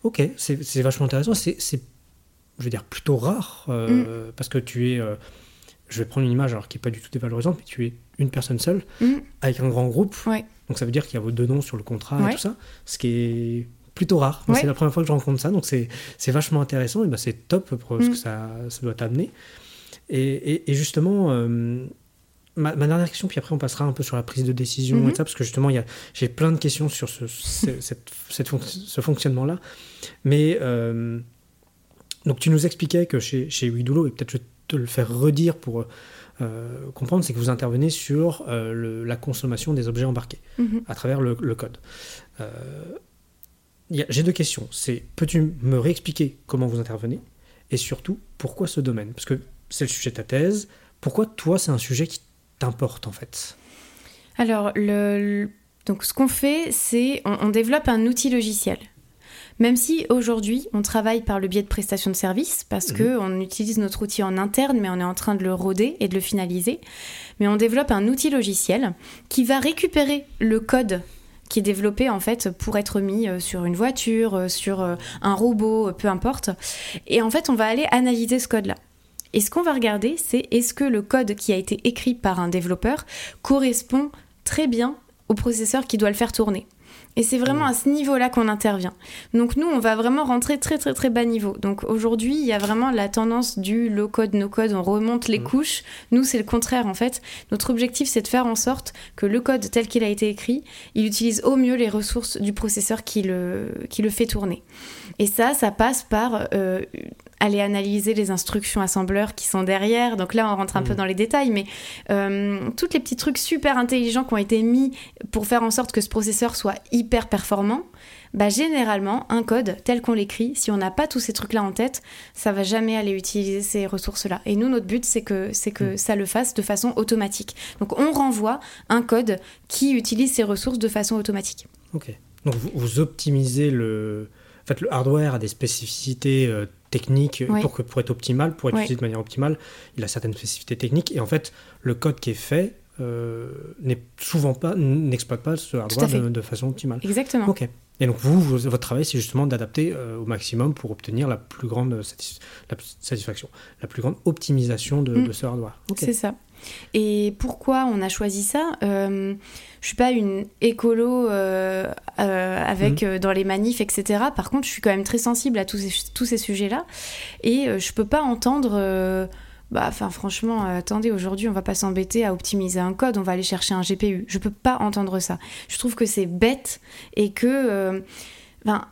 ok, c'est vachement intéressant. C'est je veux dire plutôt rare parce que tu es je vais prendre une image alors qui n'est pas du tout dévalorisante, mais tu es une personne seule mm. avec un grand groupe. Donc ça veut dire qu'il y a vos deux noms sur le contrat et tout ça, ce qui est plutôt rare. C'est la première fois que je rencontre ça, donc c'est vachement intéressant et ben c'est top pour ce mm. que ça, ça doit t'amener. Et, et, justement, euh, ma, dernière question, puis après on passera un peu sur la prise de décision et mm-hmm. ça, parce que justement j'ai plein de questions sur ce, cette, ce fonctionnement-là. Mais euh, donc tu nous expliquais que chez, chez Widulo, et peut-être je te le faire redire pour euh, comprendre, c'est que vous intervenez sur euh, la consommation des objets embarqués mhm. à travers le, code. Euh, j'ai deux questions. C'est peux-tu me réexpliquer comment vous intervenez? Et surtout pourquoi ce domaine? Parce que c'est le sujet de ta thèse. Pourquoi toi, c'est un sujet qui t'importe en fait? Alors, le, donc ce qu'on fait, c'est on, développe un outil logiciel. Même si aujourd'hui on travaille par le biais de prestations de services, parce qu'on mhm. que on utilise notre outil en interne, mais on est en train de le roder et de le finaliser. Mais on développe un outil logiciel qui va récupérer le code qui est développé en fait pour être mis euh, sur une voiture, euh, sur euh, un robot, peu importe. Et en fait, on va aller analyser ce code-là. Et ce qu'on va regarder, c'est est-ce que le code qui a été écrit par un développeur correspond très bien au processeur qui doit le faire tourner? Et c'est vraiment à ce niveau-là qu'on intervient. Donc nous, on va vraiment rentrer très très très bas niveau. Donc aujourd'hui, il y a vraiment la tendance du low code, no code, on remonte les mm. couches. Nous, c'est le contraire en fait. Notre objectif, c'est de faire en sorte que le code tel qu'il a été écrit, il utilise au mieux les ressources du processeur qui le, qui le fait tourner. Et ça, ça passe par euh, aller analyser les instructions assembleurs qui sont derrière. Donc là, on rentre un peu mm. dans les détails, mais euh, tous les petits trucs super intelligents qui ont été mis pour faire en sorte que ce processeur soit hyper performant, bah généralement, un code tel qu'on l'écrit, si on n'a pas tous ces trucs-là en tête, ça va jamais aller utiliser ces ressources-là. Et nous, notre but, c'est que, c'est que mm. ça le fasse de façon automatique. Donc on renvoie un code qui utilise ces ressources de façon automatique. Ok. Donc vous, optimisez le... En fait, le hardware a des spécificités euh, technique pour, que, pour être optimal, pour être utilisé de manière optimale, il a certaines spécificités techniques. Et en fait, le code qui est fait euh, n'est souvent pas n'exploite pas ce hardware de, façon optimale. Exactement. Ok. Et donc vous, votre travail, c'est justement d'adapter euh, au maximum pour obtenir la plus grande satisfaction, la plus grande optimisation de, mm. ce hardware. C'est ça. Et pourquoi on a choisi ça euh, Je suis pas une écolo euh, euh, avec Mhm. euh, dans les manifs, etc. Par contre, je suis quand même très sensible à tous ces, tous ces sujets-là. Et je peux pas entendre. bah, enfin, franchement, attendez, aujourd'hui, on va pas s'embêter à optimiser un code, on va aller chercher un GPU. Je peux pas entendre ça. Je trouve que c'est bête et que. ben,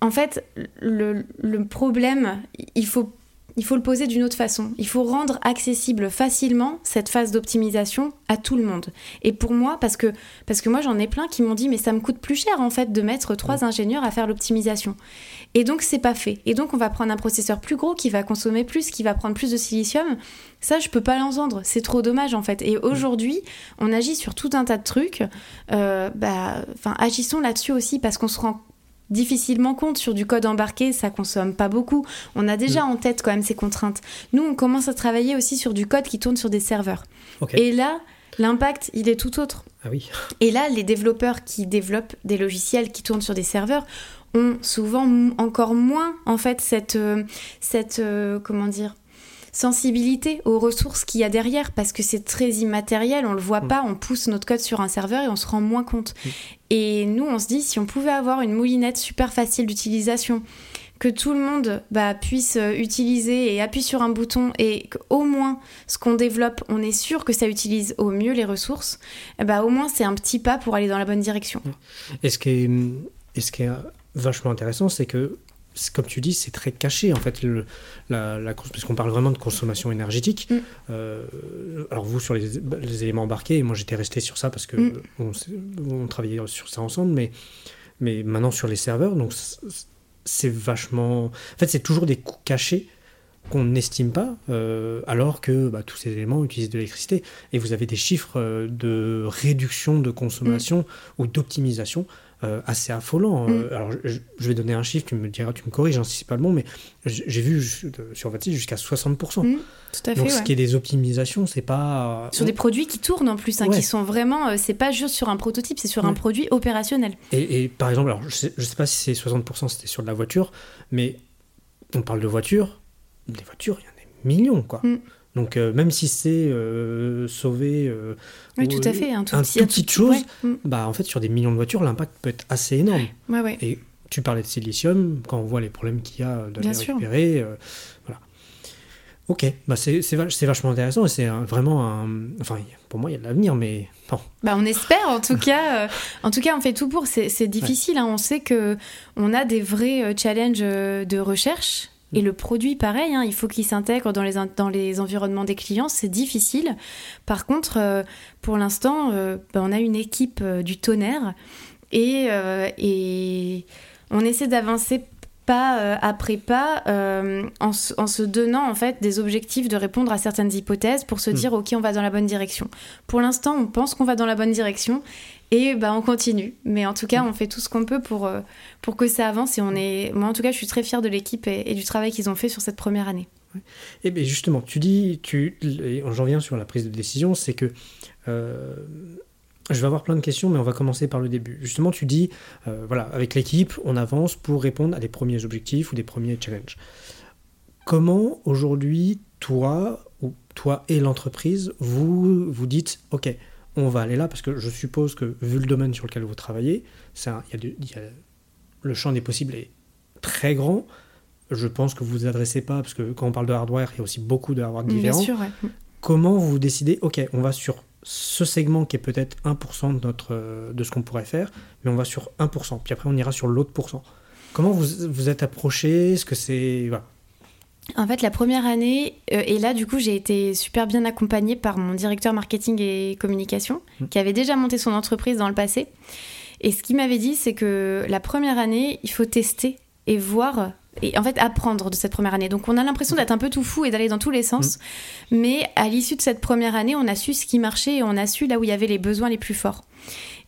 en fait, le, le problème, il faut, il faut le poser d'une autre façon. Il faut rendre accessible facilement cette phase d'optimisation à tout le monde. Et pour moi, parce que, parce que moi j'en ai plein qui m'ont dit mais ça me coûte plus cher en fait de mettre trois ingénieurs à faire l'optimisation. Et donc c'est pas fait. Et donc on va prendre un processeur plus gros qui va consommer plus, qui va prendre plus de silicium. Ça je peux pas l'entendre. C'est trop dommage en fait. Et aujourd'hui on agit sur tout un tas de trucs. Euh, bah, agissons là-dessus aussi parce qu'on se rend difficilement compte sur du code embarqué, ça consomme pas beaucoup. On a déjà en tête quand même ces contraintes. Nous, on commence à travailler aussi sur du code qui tourne sur des serveurs. Et là, l'impact, il est tout autre. Ah oui. Et là, les développeurs qui développent des logiciels qui tournent sur des serveurs ont souvent encore moins, en fait, cette, euh, cette euh, comment dire, sensibilité aux ressources qu'il y a derrière, parce que c'est très immatériel, on le voit Mm. pas, on pousse notre code sur un serveur et on se rend moins compte. Mm. Et nous, on se dit, si on pouvait avoir une moulinette super facile d'utilisation, que tout le monde bah, puisse euh, utiliser et appuie sur un bouton et qu'au moins ce qu'on développe, on est sûr que ça utilise au mieux les ressources, eh bah, au moins c'est un petit pas pour aller dans la bonne direction. Et ce qui est, et ce qui est vachement intéressant, c'est que, comme tu dis, c'est très caché en fait, le, la, la parce qu'on parle vraiment de consommation énergétique. Mm. Euh, alors vous sur les, les éléments embarqués, et moi j'étais resté sur ça parce que Mm. on, travaillait sur ça ensemble, mais, mais maintenant sur les serveurs, donc c'est- vachement. En fait, c'est toujours des coûts cachés qu'on n'estime pas, euh, alors que bah, tous ces éléments utilisent de l'électricité. Et vous avez des chiffres euh, de réduction de consommation ou d'optimisation euh, assez affolants. Mm. Euh, alors, je, je vais donner un chiffre, tu me diras, tu me corriges hein, si c'est pas le bon, mais j'ai vu sur votre site jusqu'à 60%. Mm, tout à fait. Donc, ce qui est des optimisations, c'est pas. Sur des produits qui tournent en plus, hein, Ouais. qui sont vraiment, euh, c'est pas juste sur un prototype, c'est sur un produit opérationnel. Et, et par exemple, alors je sais, je sais pas si c'est 60%, c'était sur de la voiture, mais on parle de voitures, des voitures, il y en a des millions, quoi. Mm. Donc euh, même si c'est euh, sauver euh, Oui, ou, tout à fait. Un tout un petit, tout petite chose, ouais, mm, bah en fait sur des millions de voitures, l'impact peut être assez énorme. ouais, ouais. Et tu parlais de silicium, quand on voit les problèmes qu'il y a de Bien les récupérer, euh, voilà. Ok, bah c'est c'est vach- c'est vachement intéressant et c'est vraiment un... Enfin, pour moi, il y a de l'avenir, mais bon. Bah, on espère, en tout cas. euh, en tout cas, on fait tout pour. C'est difficile. hein. On sait que on a des vrais euh, challenges euh, de recherche. Et le produit, pareil, hein, il faut qu'il s'intègre dans les, in- dans les environnements des clients. C'est difficile. Par contre, euh, pour l'instant, euh, bah, on a une équipe euh, du tonnerre et, et on essaie d'avancer pas après pas en, se- en se donnant en fait des objectifs de répondre à certaines hypothèses pour se Mm. dire ok on va dans la bonne direction. Pour l'instant on pense qu'on va dans la bonne direction et bah on continue. Mais en tout cas on fait tout ce qu'on peut pour, euh, pour que ça avance et on est moi en tout cas je suis très fière de l'équipe et, du travail qu'ils ont fait sur cette première année. Et bien justement, tu dis, tu, j'en viens sur la prise de décision, c'est que euh, je vais avoir plein de questions, mais on va commencer par le début. Justement, tu dis, euh, voilà, avec l'équipe, on avance pour répondre à des premiers objectifs ou des premiers challenges. Comment aujourd'hui, toi ou toi et l'entreprise, vous vous dites, ok, on va aller là parce que je suppose que vu le domaine sur lequel vous travaillez, y a y a- le champ des possibles est très grand. Je pense que vous vous adressez pas, parce que quand on parle de hardware, il y a aussi beaucoup de hardware Bien différents. sûr, ouais. Comment vous décidez, ok, on va sur ce segment qui est peut-être 1% de, notre, de ce qu'on pourrait faire, mais on va sur 1%, puis après on ira sur l'autre pourcent. Comment vous vous êtes approché? Est-ce que c'est... Voilà. En fait, la première année, euh, et là, du coup, j'ai été super bien accompagnée par mon directeur marketing et communication, Mhm. qui avait déjà monté son entreprise dans le passé. Et ce qu'il m'avait dit, c'est que la première année, il faut tester et voir, et en fait, apprendre de cette première année. Donc, on a l'impression d'être un peu tout fou et d'aller dans tous les sens. Mais à l'issue de cette première année, on a su ce qui marchait et on a su là où il y avait les besoins les plus forts.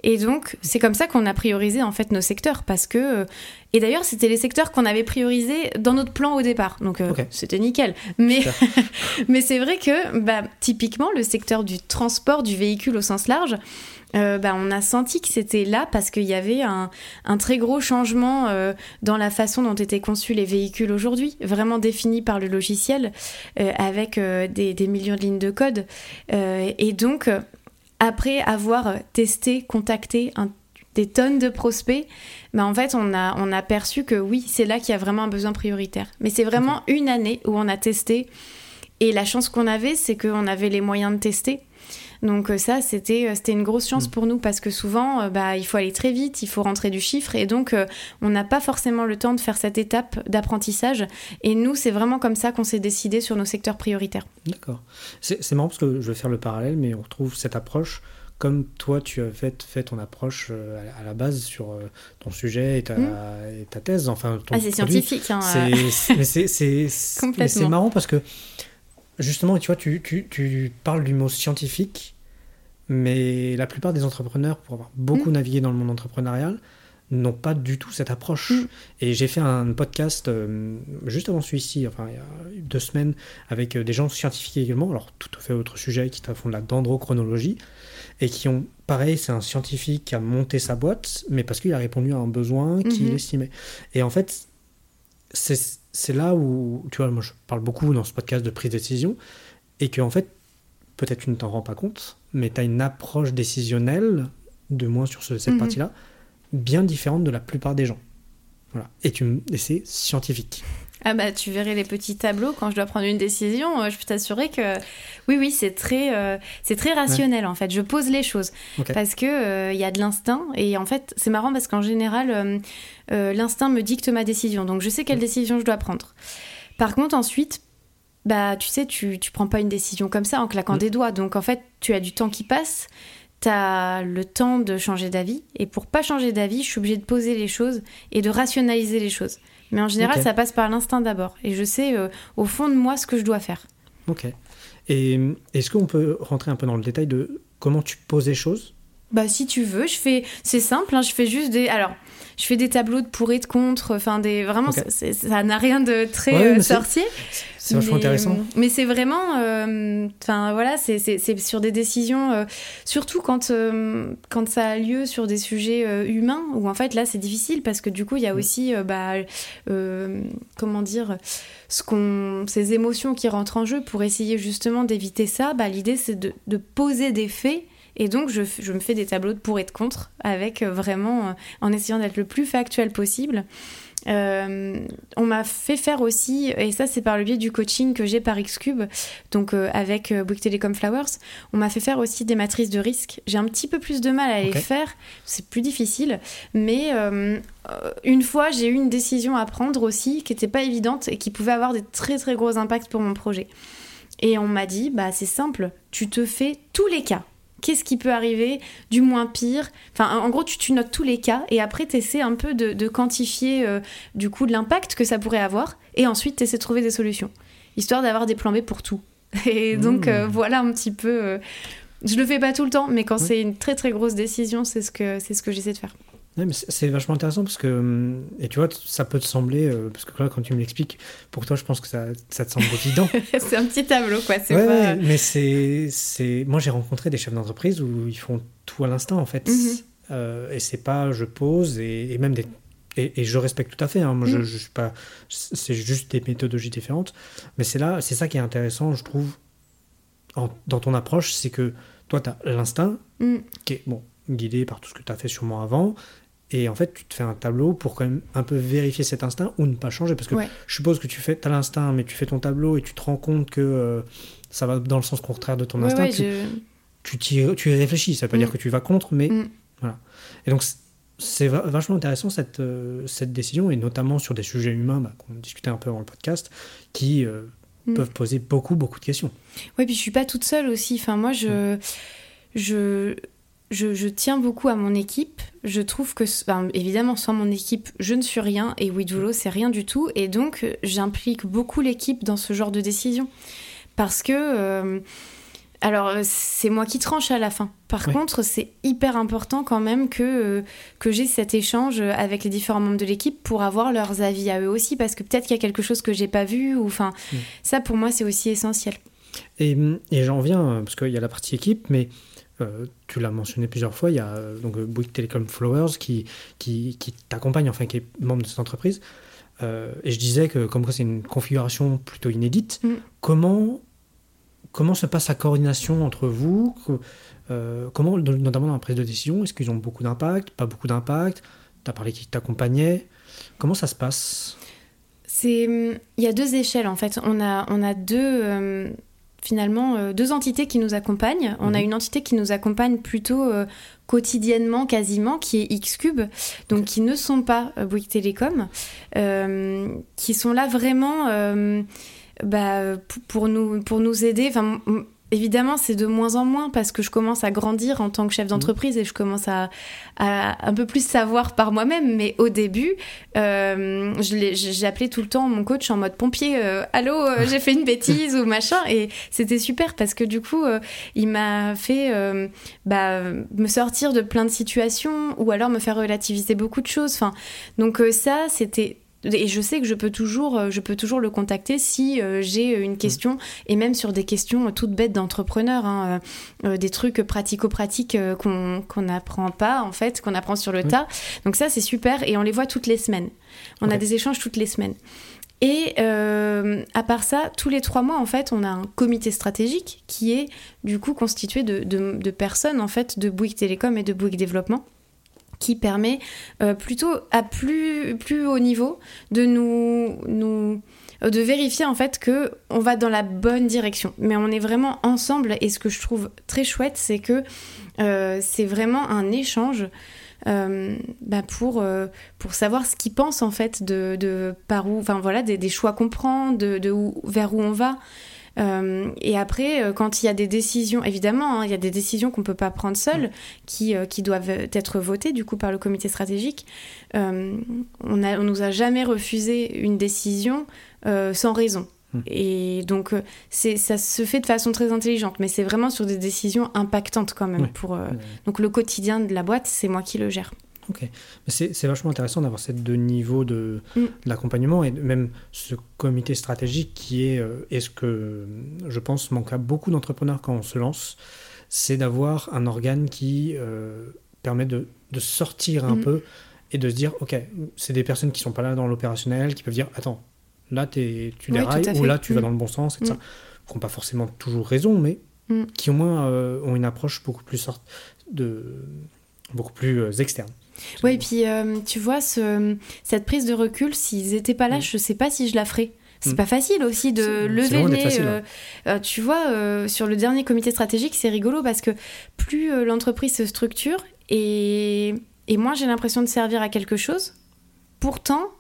Et donc, c'est comme ça qu'on a priorisé en fait nos secteurs parce que euh, et d'ailleurs, c'était les secteurs qu'on avait priorisés dans notre plan au départ. Donc euh, c'était nickel. Mais mais c'est vrai que bah, typiquement le secteur du transport du véhicule au sens large, euh, bah, on a senti que c'était là parce qu'il y avait un, très gros changement euh, dans la façon dont étaient conçus les véhicules aujourd'hui, vraiment définis par le logiciel, euh, avec des, millions de lignes de code. et donc, après avoir testé, contacté des tonnes de prospects, bah, en fait, on a, on a perçu que oui, c'est là qu'il y a vraiment un besoin prioritaire. Mais c'est vraiment une année où on a testé. Et la chance qu'on avait, c'est qu'on avait les moyens de tester. Donc euh, ça, c'était euh, c'était une grosse chance mm. pour nous parce que souvent, euh, bah, il faut aller très vite, il faut rentrer du chiffre et donc on n'a pas forcément le temps de faire cette étape d'apprentissage. Et nous, c'est vraiment comme ça qu'on s'est décidé sur nos secteurs prioritaires. D'accord. C'est marrant parce que je vais faire le parallèle, mais on retrouve cette approche comme toi, tu as fait, fait ton approche à la base sur ton sujet et ta, mm. ta thèse. Enfin, ah, c'est scientifique. Hein, c'est marrant parce que justement, tu vois, tu, tu, tu, parles du mot scientifique mais la plupart des entrepreneurs, pour avoir beaucoup mm. navigué dans le monde entrepreneurial, n'ont pas du tout cette approche. Mm. Et j'ai fait un podcast euh, juste avant celui-ci, enfin il y a deux semaines, avec euh, des gens scientifiques également, alors tout à fait autre sujet, qui font de la dendrochronologie, et qui ont, pareil, c'est un scientifique qui a monté sa boîte, mais parce qu'il a répondu à un besoin qu'il mm-hmm. estimait. Et en fait, c'est là où, tu vois, moi je parle beaucoup dans ce podcast de prise de décision, et que en fait, peut-être tu ne t'en rends pas compte, mais tu as une approche décisionnelle, de moins sur cette mhm. partie-là, bien différente de la plupart des gens. Voilà. Et, tu, et c'est scientifique. Ah bah tu verrais les petits tableaux quand je dois prendre une décision, euh, je peux t'assurer que oui oui c'est très euh, c'est très rationnel en fait. Je pose les choses parce que euh, il y a de l'instinct et en fait c'est marrant parce qu'en général l'instinct me dicte ma décision donc je sais quelle décision je dois prendre. Par contre ensuite bah tu sais, tu, tu prends pas une décision comme ça en claquant mm. des doigts. Donc en fait, tu as du temps qui passe, tu as le temps de changer d'avis. Et pour pas changer d'avis, je suis obligée de poser les choses et de rationaliser les choses. Mais en général, ça passe par l'instinct d'abord. Et je sais euh, au fond de moi ce que je dois faire. Ok. Et est-ce qu'on peut rentrer un peu dans le détail de comment tu poses les choses? Bah si tu veux, je fais. C'est simple, hein, je fais juste des. Alors je fais des tableaux de pour et de contre, enfin des vraiment ça n'a rien de très euh, sorcier. C'est vachement intéressant. Mais c'est vraiment, euh, enfin voilà, c'est sur des décisions, euh, surtout quand quand ça a lieu sur des sujets humains où en fait là c'est difficile parce que du coup il y a mm. aussi bah comment dire ce qu'on ces émotions qui rentrent en jeu pour essayer justement d'éviter ça. Bah l'idée c'est de, de poser des faits et donc, je, je, me fais des tableaux de pour et de contre, avec euh, vraiment, euh, en essayant d'être le plus factuel possible. Euh, on m'a fait faire aussi, et ça c'est par le biais du coaching que j'ai par Xcube, donc avec Bouygues Telecom Flowers, on m'a fait faire aussi des matrices de risque. J'ai un petit peu plus de mal à les faire, c'est plus difficile, mais une fois j'ai eu une décision à prendre aussi qui n'était pas évidente et qui pouvait avoir des très très gros impacts pour mon projet. Et on m'a dit, bah c'est simple, tu te fais tous les cas qu'est-ce qui peut arriver du moins pire. Enfin, en gros, tu, notes tous les cas et après, tu essaies un peu de, quantifier euh, du coup de l'impact que ça pourrait avoir et ensuite, tu essaies de trouver des solutions, histoire d'avoir des plans B pour tout. Et donc, euh, mmh. voilà un petit peu. Euh, je le fais pas tout le temps, mais quand c'est une très très grosse décision, c'est ce que, c'est ce que j'essaie de faire c'est vachement intéressant parce que, hum, et tu vois, ça peut te sembler, euh, parce que là, quand tu me l'expliques, pour toi, je pense que ça, ça te semble évident. c'est un petit tableau, quoi. Ouais, mais c'est. Moi, j'ai rencontré des chefs d'entreprise où ils font tout à l'instant, en fait. Mhm. Euh, et c'est pas je pose, et, même des. Et, je respecte tout à fait, hein. moi je, mhm. je, suis pas. C'est juste des méthodologies différentes. Mais c'est là, c'est ça qui est intéressant, je trouve, dans ton approche, c'est que toi, tu as l'instinct, mm. qui est, bon, guidé par tout ce que tu as fait sûrement avant, et en fait, tu te fais un tableau pour quand même un peu vérifier cet instinct ou ne pas changer. Parce que je suppose que tu fais, as l'instinct, mais tu fais ton tableau et tu te rends compte que euh, ça va dans le sens contraire de ton instinct. tu, tu, y, tu, réfléchis. Ça veut pas dire mm. que tu vas contre, mais mm. voilà. Et donc, c'est vachement intéressant cette, euh, cette décision, et notamment sur des sujets humains bah, qu'on discutait un peu avant le podcast, qui euh, mm. peuvent poser beaucoup, beaucoup de questions. Oui, puis je suis pas toute seule aussi. Enfin, moi, je. je je, tiens beaucoup à mon équipe. Je trouve que, évidemment, sans mon équipe, je ne suis rien. Et Widulo, c'est rien du tout. Et donc, j'implique beaucoup l'équipe dans ce genre de décision. Parce que. Euh, alors, c'est moi qui tranche à la fin. Par contre, c'est hyper important quand même que, euh, que j'ai cet échange avec les différents membres de l'équipe pour avoir leurs avis à eux aussi, parce que peut-être qu'il y a quelque chose que j'ai pas vu, ou enfin, ça pour moi c'est aussi essentiel. Et, et j'en viens, parce qu'il y a la partie équipe, mais tu l'as mentionné plusieurs fois, il y a donc Bouygues Telecom Flowers qui, qui, qui t'accompagne, enfin qui est membre de cette entreprise. et je disais que comme quoi c'est une configuration plutôt inédite, mm. comment, comment se passe la coordination entre vous? Comment, notamment dans la prise de décision, est-ce qu'ils ont beaucoup d'impact, pas beaucoup d'impact? Tu as parlé qui t'accompagnait. Comment ça se passe? Il y a deux échelles en fait. On a, on a deux euh, finalement euh, deux entités qui nous accompagnent. On a mhm. une entité qui nous accompagne plutôt euh, quotidiennement, quasiment, qui est Xcube, donc qui ne sont pas Bouygues Télécom, qui sont là vraiment. Bah, pour, nous, pour nous aider. Enfin, Évidemment, c'est de moins en moins parce que je commence à grandir en tant que chef d'entreprise et je commence à, un peu plus savoir par moi-même. Mais au début, euh, j'appelais tout le temps mon coach en mode pompier euh, Allô, euh, j'ai fait une bêtise ou machin. Et c'était super parce que du coup, il m'a fait bah, me sortir de plein de situations ou alors me faire relativiser beaucoup de choses. Enfin, donc, ça, c'était et je sais que je peux toujours, euh, je peux toujours le contacter si euh, j'ai une question, et même sur des questions toutes bêtes d'entrepreneur, hein, euh, des trucs pratico-pratiques qu'on n'apprend pas, en fait, qu'on apprend sur le tas. Donc ça, c'est super, et on les voit toutes les semaines. On a des échanges toutes les semaines. Et à part ça, tous les trois mois, en fait, on a un comité stratégique qui est du coup constitué de, de, de personnes, en fait, de Bouygues Télécom et de Bouygues Développement qui permet euh, plutôt à plus, plus haut niveau de nous, euh, de vérifier en fait que on va dans la bonne direction. Mais on est vraiment ensemble et ce que je trouve très chouette, c'est que euh, c'est vraiment un échange bah, pour, pour savoir ce qu'ils pensent en fait de, par où, enfin voilà, des, des choix qu'on prend, de, de où, vers où on va. Euh, et après, euh, quand il y a des décisions, évidemment, hein, il y a des décisions qu'on ne peut pas prendre seul, qui, euh, qui doivent être votées du coup par le comité stratégique. on, a, on nous a jamais refusé une décision sans raison. Hmm. Et donc, ça se fait de façon très intelligente, mais c'est vraiment sur des décisions impactantes quand même. Pour, Donc, le quotidien de la boîte, c'est moi qui le gère. Ok. C'est vachement intéressant d'avoir ces deux niveaux de, mm. l'accompagnement et même ce comité stratégique qui est, euh, et ce que je pense manque à beaucoup d'entrepreneurs quand on se lance, c'est d'avoir un organe qui euh, permet de, de, sortir un mm. peu et de se dire, ok, c'est des personnes qui sont pas là dans l'opérationnel, qui peuvent dire, attends, là es, tu dérailles ou là tu vas mm. dans le bon sens, et ça, qui n'ont pas forcément toujours raison, mais qui au moins euh, ont une approche beaucoup plus sorte de beaucoup plus externe. Oui, et puis euh, tu vois, ce, cette prise de recul, s'ils n'étaient pas là, mm. je ne sais pas si je la ferais. C'est mm. pas facile aussi de lever le nez. Euh, euh, tu vois, sur le dernier comité stratégique, c'est rigolo parce que plus l'entreprise se structure et, et moins j'ai l'impression de servir à quelque chose. Pourtant,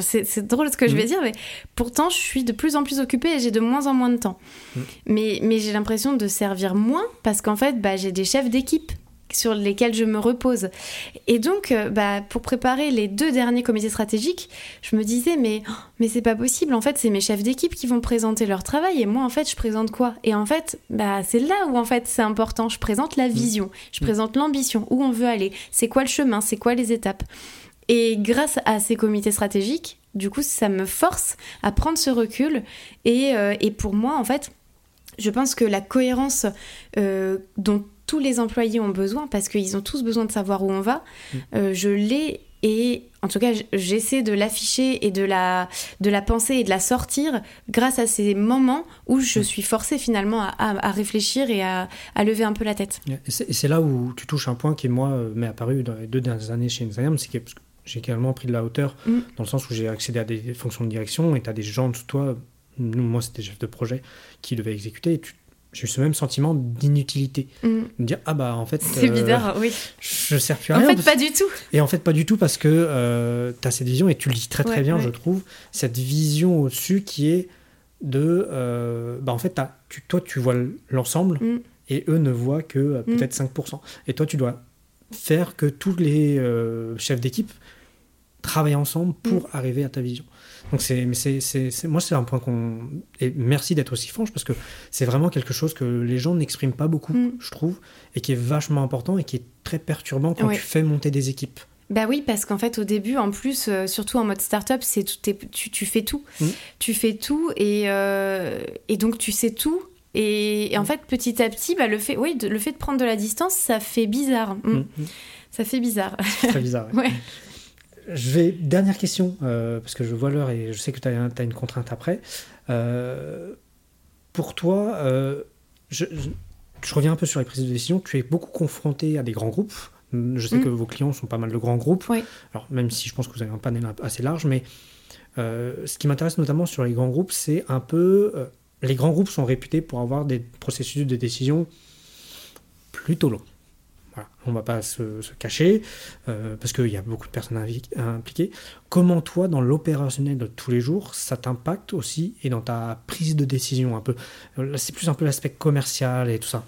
c'est drôle ce que je vais mm. dire, mais pourtant je suis de plus en plus occupée et j'ai de moins en moins de temps. Mais, mais j'ai l'impression de servir moins parce qu'en fait, bah, j'ai des chefs d'équipe sur lesquels je me repose. Et donc, euh, bah, pour préparer les deux derniers comités stratégiques, je me disais, mais, oh, mais c'est pas possible, en fait, c'est mes chefs d'équipe qui vont présenter leur travail, et moi, en fait, je présente quoi? Et en fait, bah, c'est là où, en fait, c'est important. Je présente la mmh. vision, je mmh. présente l'ambition, où on veut aller, c'est quoi le chemin, c'est quoi les étapes? Et grâce à ces comités stratégiques, du coup, ça me force à prendre ce recul. Et, euh, et pour moi, en fait, je pense que la cohérence euh, dont tous les employés ont besoin, parce qu'ils ont tous besoin de savoir où on va, mm. euh, je l'ai et en tout cas j'essaie de l'afficher et de la, de la penser et de la sortir grâce à ces moments où je mm. suis forcée finalement à, réfléchir et à, lever un peu la tête. Et c'est là où tu touches un point qui moi m'est apparu dans les deux dernières années chez Inzayam, c'est que j'ai également pris de la hauteur mm. dans le sens où j'ai accédé à des fonctions de direction et tu as des gens de toi, moi c'était chef de projet, qui devaient exécuter et tu j'ai eu ce même sentiment d'inutilité. Mm. Me dire, ah bah en fait. C'est euh, bizarre, oui. Je sers plus à rien. En fait, pas du tout. Et en fait, pas du tout parce que euh, tu as cette vision, et tu le dis très très bien, je trouve, cette vision au-dessus qui est de. Euh, bah en fait, tu, toi, tu vois l'ensemble mm. et eux ne voient que mm. peut-être 5%. Et toi, tu dois faire que tous les chefs d'équipe travaillent ensemble pour arriver à ta vision. Donc c'est, mais c'est, c'est, moi c'est un point qu'on et merci d'être aussi franche parce que c'est vraiment quelque chose que les gens n'expriment pas beaucoup, mm. je trouve, et qui est vachement important et qui est très perturbant quand tu fais monter des équipes. Bah oui, parce qu'en fait, au début, en plus, euh, surtout en mode startup, c'est tout, tu, tu, fais tout. Mm. Tu fais tout et, euh, et donc tu sais tout Et, en fait, petit à petit, bah, le, fait, oui, le fait de prendre de la distance, ça fait bizarre. Mm. Mm, mm. Ça fait bizarre. Très bizarre. ouais. Je vais dernière question euh, parce que je vois l'heure et je sais que tu as, une contrainte après. Euh, pour toi, euh, je, reviens un peu sur les prises de décision. Tu es beaucoup confronté à des grands groupes. Je sais que vos clients sont pas mal de grands groupes. Oui. Alors même si je pense que vous avez un panel assez large, mais ce qui m'intéresse notamment sur les grands groupes, c'est un peu les grands groupes sont réputés pour avoir des processus de décision plutôt longs. Voilà. On ne va pas se, cacher, euh, parce qu'il y a beaucoup de personnes impliquées. Comment toi, dans l'opérationnel de tous les jours, ça t'impacte aussi, et dans ta prise de décision un peu? C'est plus un peu l'aspect commercial et tout ça.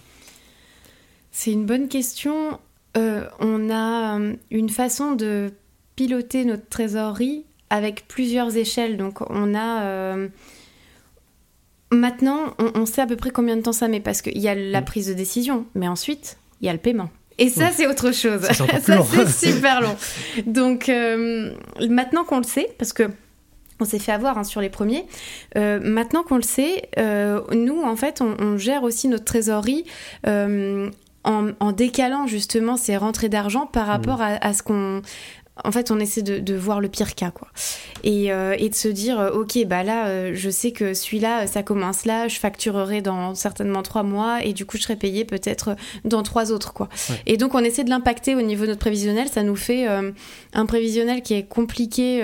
C'est une bonne question. Euh, on a euh, une façon de piloter notre trésorerie avec plusieurs échelles. Donc on a... Maintenant, on, sait à peu près combien de temps ça met parce qu'il y a la mm. prise de décision, mais ensuite, il y a le paiement. Et ça, c'est autre chose. ça, c'est super long. Donc, euh, maintenant qu'on le sait, parce que on s'est fait avoir hein, sur les premiers. Euh, maintenant qu'on le sait, euh, nous, en fait, on, gère aussi notre trésorerie en, décalant justement ces rentrées d'argent par rapport mm. à, ce qu'on en fait, on essaie de, voir le pire cas, quoi. Et, euh, de se dire, euh, ok, bah là, euh, je sais que celui-là, ça commence là, je facturerai dans certainement trois mois, et du coup, je serai payé peut-être dans trois autres, quoi. Et donc, on essaie de l'impacter au niveau de notre prévisionnel. Ça nous fait un prévisionnel qui est compliqué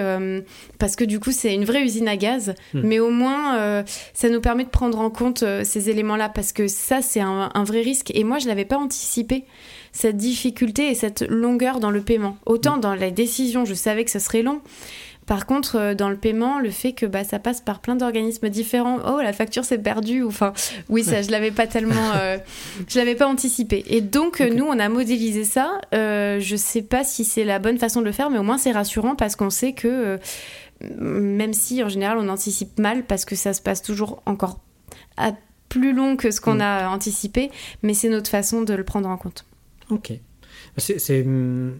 parce que du coup, c'est une vraie usine à gaz, hmm. mais au moins, ça nous permet de prendre en compte ces éléments-là parce que ça, c'est un, un, vrai risque. Et moi, je l'avais pas anticipé cette difficulté et cette longueur dans le paiement. Autant dans la décision, je savais que ce serait long. Par contre, euh, dans le paiement, le fait que bah, ça passe par plein d'organismes différents, oh la facture s'est perdue, enfin oui ça je l'avais pas tellement, euh, je l'avais pas anticipé. Et donc nous on a modélisé ça. Euh, je sais pas si c'est la bonne façon de le faire, mais au moins c'est rassurant parce qu'on sait que euh, même si en général on anticipe mal parce que ça se passe toujours encore à plus long que ce qu'on mm. a anticipé, mais c'est notre façon de le prendre en compte. Ok. C'est. Hmm,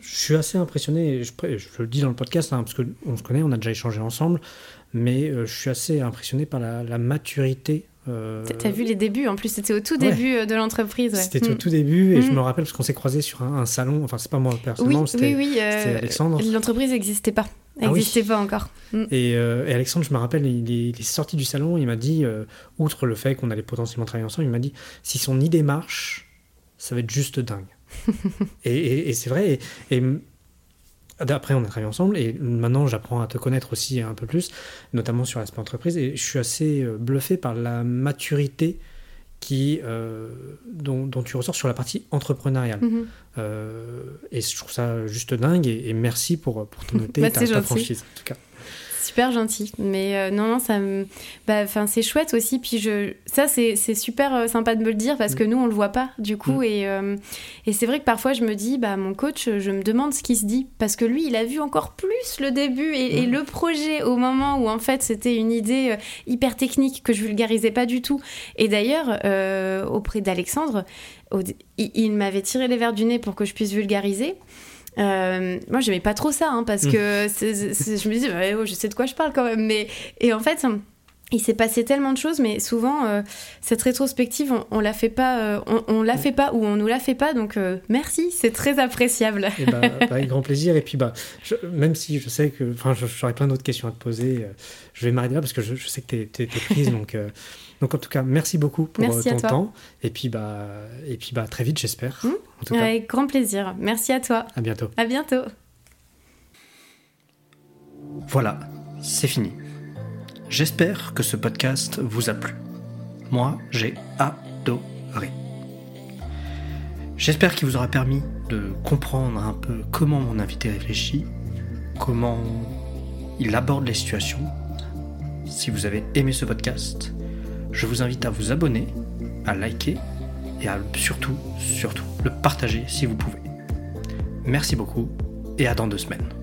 je suis assez impressionné, je, je, le dis dans le podcast, hein, parce qu'on se connaît, on a déjà échangé ensemble, mais euh, je suis assez impressionné par la, maturité euh... T'as vu les débuts, en plus c'était au tout début euh, de l'entreprise. C'était au hmm. tout début et je hmm. me rappelle parce qu'on s'est croisé sur un, salon, enfin c'est pas moi personnellement, oui, c'était oui, euh, Alexandre. L'entreprise n'existait pas, ah n'existait pas encore. Et, et, Alexandre, je me rappelle, il est, il est sorti du salon, il m'a dit, outre le fait qu'on allait potentiellement travailler ensemble, il m'a dit si son idée marche, ça va être juste dingue. et, c'est vrai. Et, après, on a travaillé ensemble et maintenant, j'apprends à te connaître aussi un peu plus, notamment sur l'aspect entreprise. Et je suis assez euh, bluffé par la maturité qui, euh, dont, tu ressors sur la partie entrepreneuriale. Mm-hmm. Euh, et je trouve ça juste dingue. Et, merci pour, pour ton noter bah, ta, franchise, en tout cas super gentil. Mais euh, non, non, ça me. Bah, c'est chouette aussi. Puis je... ça, c'est super euh, sympa de me le dire parce que mm. nous, on le voit pas, du coup. Mm. Et, euh, et c'est vrai que parfois, je me dis, bah, mon coach, je me demande ce qui se dit. Parce que lui, il a vu encore plus le début et, mm. le projet au moment où, en fait, c'était une idée hyper technique que je vulgarisais pas du tout. Et d'ailleurs, auprès d'Alexandre, il m'avait tiré les verres du nez pour que je puisse vulgariser. Euh, moi, j'aimais pas trop ça, hein, parce mm. que je me dis, bah, je sais de quoi je parle quand même. Mais, et en fait, il s'est passé tellement de choses, mais souvent, euh, cette rétrospective, on, on la fait pas, euh, on, la fait pas ou on nous la fait pas. Donc, merci, c'est très appréciable. Et bah, bah, avec grand plaisir. Et puis, bah, même si je sais que, enfin, j'aurais plein d'autres questions à te poser, je vais m'arrêter là parce que je, sais que tu es, prise. donc, donc, en tout cas, merci beaucoup pour euh, ton temps. Et puis, bah, et puis bah, très vite, j'espère. Mmh. Avec grand plaisir. Merci à toi. À bientôt. À bientôt. Voilà, c'est fini. J'espère que ce podcast vous a plu. Moi, j'ai adoré. J'espère qu'il vous aura permis de comprendre un peu comment mon invité réfléchit, comment il aborde les situations. Si vous avez aimé ce podcast, je vous invite à vous abonner, à liker et à surtout, surtout, le partager si vous pouvez. Merci beaucoup et à dans deux semaines.